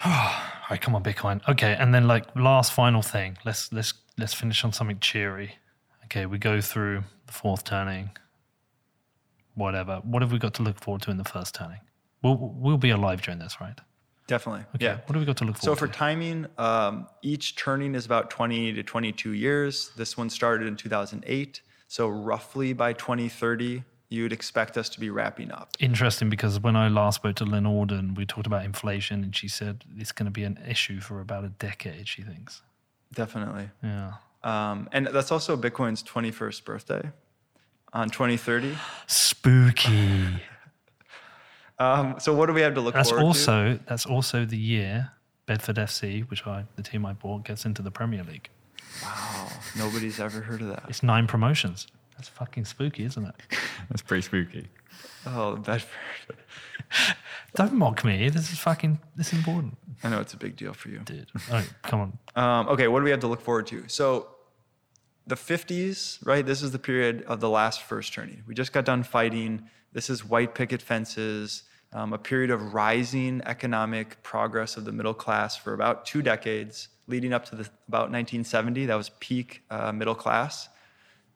All right, come on, Bitcoin. Okay, and then like last final thing, let's let's let's finish on something cheery. Okay, we go through the fourth turning. Whatever. What have we got to look forward to in the first turning? We'll we'll be alive during this, right? Definitely. Okay. Yeah. What have we got to look forward? So for to? timing, um, each turning is about 20 to 22 years. This one started in 2008. So roughly by 2030, you'd expect us to be wrapping up. Interesting because when I last spoke to Lyn Alden, we talked about inflation and she said it's going to be an issue for about a decade, she thinks. Definitely. Yeah. Um, and that's also Bitcoin's 21st birthday on 2030. Spooky. Um, so what do we have to look That's forward to? also that's also the year Bedford FC, which I the team I bought, gets into the Premier League. Wow, nobody's ever heard of that. It's nine promotions. That's fucking spooky, isn't it? That's pretty spooky. Oh, Bedford. Don't mock me. This is fucking this is important, I know it's a big deal for you. dude. All right, come on. Um, okay, what do we have to look forward to? So, the 50s, right? This is the period of the last first turning. We just got done fighting. This is white picket fences, um, a period of rising economic progress of the middle class for about two decades, leading up to the, about 1970. That was peak uh, middle class.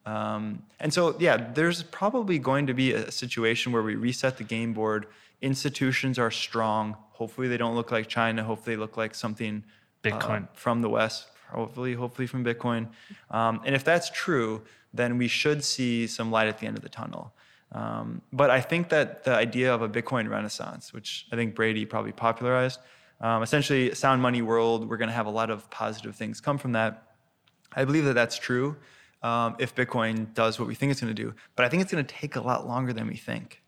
Um, and so, yeah, there's probably going to be a situation where we reset the game board. Institutions are strong. Hopefully, they don't look like China. Hopefully, they look like something uh, Bitcoin. from the West. Hopefully, hopefully from Bitcoin. Um, and if that's true, then we should see some light at the end of the tunnel. Um, but I think that the idea of a Bitcoin renaissance, which I think Brady probably popularized, um, essentially, sound money world, we're going to have a lot of positive things come from that. I believe that that's true um, if Bitcoin does what we think it's going to do. But I think it's going to take a lot longer than we think,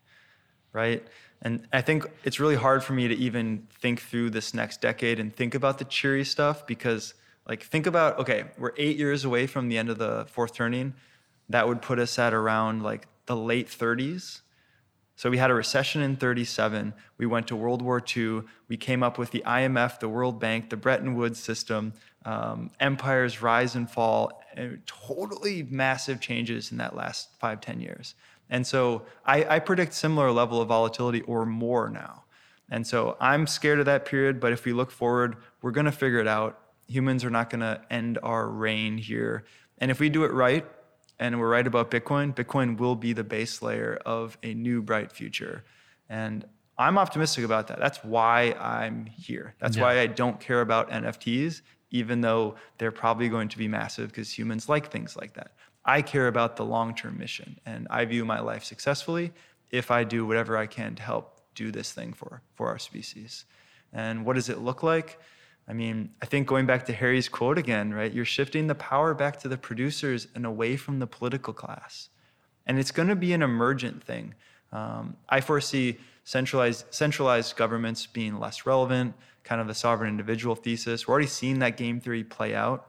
right? And I think it's really hard for me to even think through this next decade and think about the cheery stuff because, like, think about okay, we're eight years away from the end of the fourth turning. That would put us at around like the late 30s. So we had a recession in 37. We went to World War II. We came up with the IMF, the World Bank, the Bretton Woods system, um, empires rise and fall, and totally massive changes in that last five, 10 years. And so I, I predict similar level of volatility or more now. And so I'm scared of that period, but if we look forward, we're going to figure it out. Humans are not going to end our reign here. And if we do it right, and we're right about Bitcoin, Bitcoin will be the base layer of a new bright future. And I'm optimistic about that. That's why I'm here. That's Yeah. why I don't care about NFTs, even though they're probably going to be massive because humans like things like that. I care about the long term mission, and I view my life successfully if I do whatever I can to help do this thing for, for our species. And what does it look like? I mean, I think going back to Harry's quote again, right? You're shifting the power back to the producers and away from the political class. And it's going to be an emergent thing. Um, I foresee centralized centralized governments being less relevant, kind of the sovereign individual thesis. We're already seeing that game theory play out.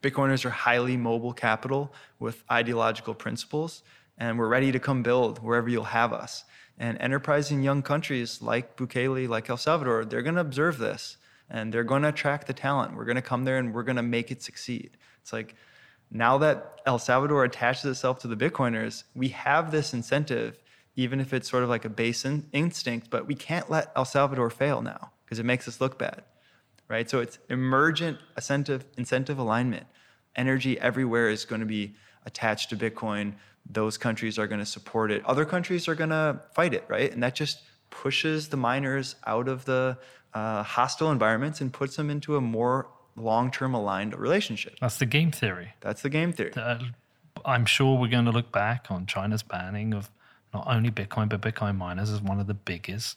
Bitcoiners are highly mobile capital with ideological principles, and we're ready to come build wherever you'll have us. And enterprising young countries like Bukele, like El Salvador, they're going to observe this and they're going to attract the talent. We're going to come there and we're going to make it succeed. It's like now that El Salvador attaches itself to the Bitcoiners, we have this incentive, even if it's sort of like a base in- instinct, but we can't let El Salvador fail now because it makes us look bad, right? So it's emergent incentive, incentive alignment. Energy everywhere is going to be attached to Bitcoin. Those countries are going to support it. Other countries are going to fight it, right? And that just pushes the miners out of the uh, hostile environments and puts them into a more long-term aligned relationship. That's the game theory. That's the game theory. Uh, I'm sure we're going to look back on China's banning of not only Bitcoin but Bitcoin miners as one of the biggest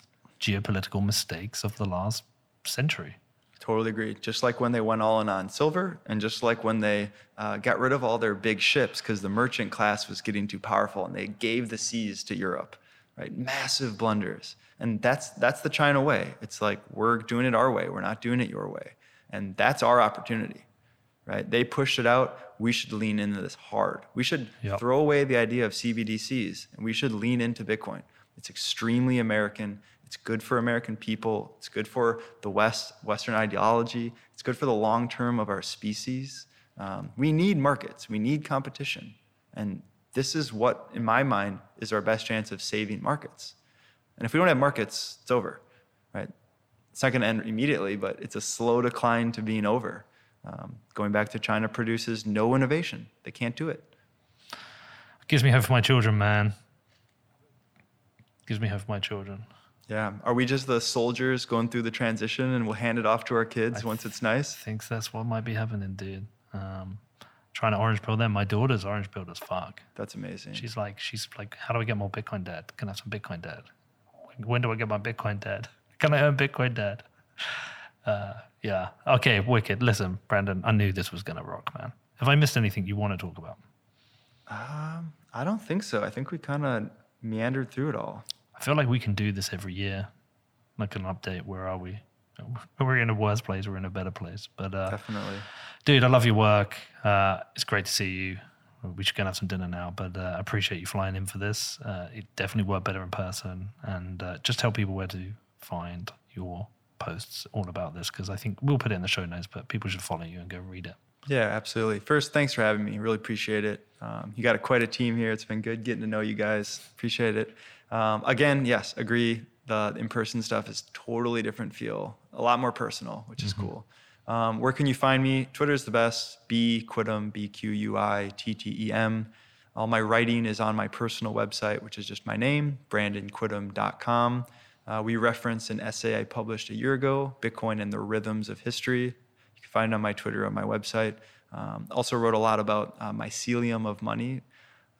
geopolitical mistakes of the last century. Totally agree. Just like when they went all in on silver, and just like when they uh, got rid of all their big ships because the merchant class was getting too powerful, and they gave the seas to Europe, right? Massive blunders, and that's that's the China way. It's like we're doing it our way. We're not doing it your way, and that's our opportunity, right? They pushed it out. We should lean into this hard. We should Yep. throw away the idea of CBDCs, and we should lean into Bitcoin. It's extremely American. It's good for American people. It's good for the West, Western ideology. It's good for the long term of our species. Um, we need markets. We need competition, and this is what, in my mind, is our best chance of saving markets. And if we don't have markets, it's over, right? It's not going to end immediately, but it's a slow decline to being over. Um, going back to China produces no innovation. They can't do it. Gives me hope for my children, man. Gives me hope for my children. Yeah. Are we just the soldiers going through the transition and we'll hand it off to our kids once it's nice? Thinks that's what might be happening, dude. Um, trying to orange pill them. My daughter's orange pilled as fuck. That's amazing. She's like, she's like, how do I get more Bitcoin debt? Can I have some Bitcoin debt? When do I get my Bitcoin debt? Can I earn Bitcoin debt? Uh, yeah. Okay, wicked. Listen, Brandon, I knew this was gonna rock, man. Have I missed anything you want to talk about? Um, I don't think so. I think we kind of meandered through it all. I feel like we can do this every year, like an update. Where are we? We're in a worse place. We're in a better place. But uh, Definitely. dude, I love your work. Uh, it's great to see you. We should go and have some dinner now, but uh, I appreciate you flying in for this. Uh, it definitely worked better in person, and uh, just tell people where to find your posts all about this because I think we'll put it in the show notes, but people should follow you and go read it. Yeah, absolutely. First, thanks for having me. Really appreciate it. Um, you got a, quite a team here. It's been good getting to know you guys. Appreciate it. Um, again, yes, agree. The in-person stuff is totally different feel, a lot more personal, which is cool. Um, where can you find me? Twitter is the best. B Quittem, B Q U I T T E M. All my writing is on my personal website, which is just my name, brandonquittem.com. Uh, we reference an essay I published a year ago, Bitcoin and the Rhythms of History. You can find it on my Twitter on my website. Um, also wrote a lot about uh, mycelium of money,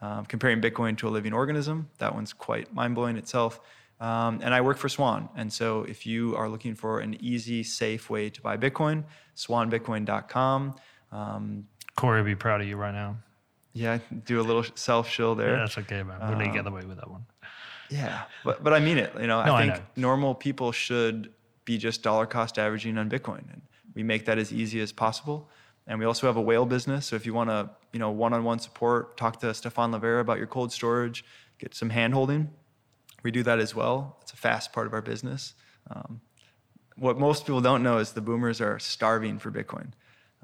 um, comparing Bitcoin to a living organism. That one's quite mind blowing itself. Um, and I work for Swan. And so if you are looking for an easy, safe way to buy Bitcoin, swanbitcoin.com. Um, Cory would be proud of you right now. yeah, do a little self shill there. Yeah, that's okay, man. You get away with that one. Yeah, but but I mean it. You know, No, I I think know. normal people should be just dollar cost averaging on Bitcoin, and we make that as easy as possible. And we also have a whale business. So if you want to, you know, one-on-one support, talk to Stephan Livera about your cold storage, get some hand holding. We do that as well. It's a fast part of our business. Um, what most people don't know is the boomers are starving for Bitcoin.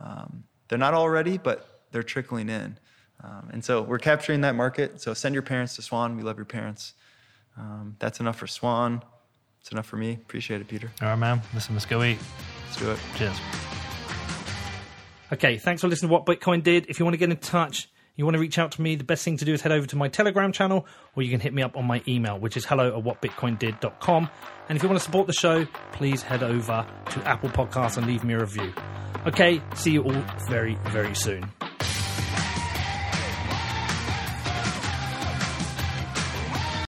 Um, they're not all ready, but they're trickling in. Um, and so we're capturing that market. So send your parents to Swan. We love your parents. Um, that's enough for Swan. It's enough for me. Appreciate it, Peter. All right, man. Listen, let's go eat. Let's do it. Cheers. Okay, thanks for listening to what Bitcoin did. If you want to get in touch, you want to reach out to me, the best thing to do is head over to my Telegram channel, or you can hit me up on my email, which is hello at whatbitcoindid.com. And if you want to support the show, please head over to Apple Podcasts and leave me a review. Okay, see you all very, very soon.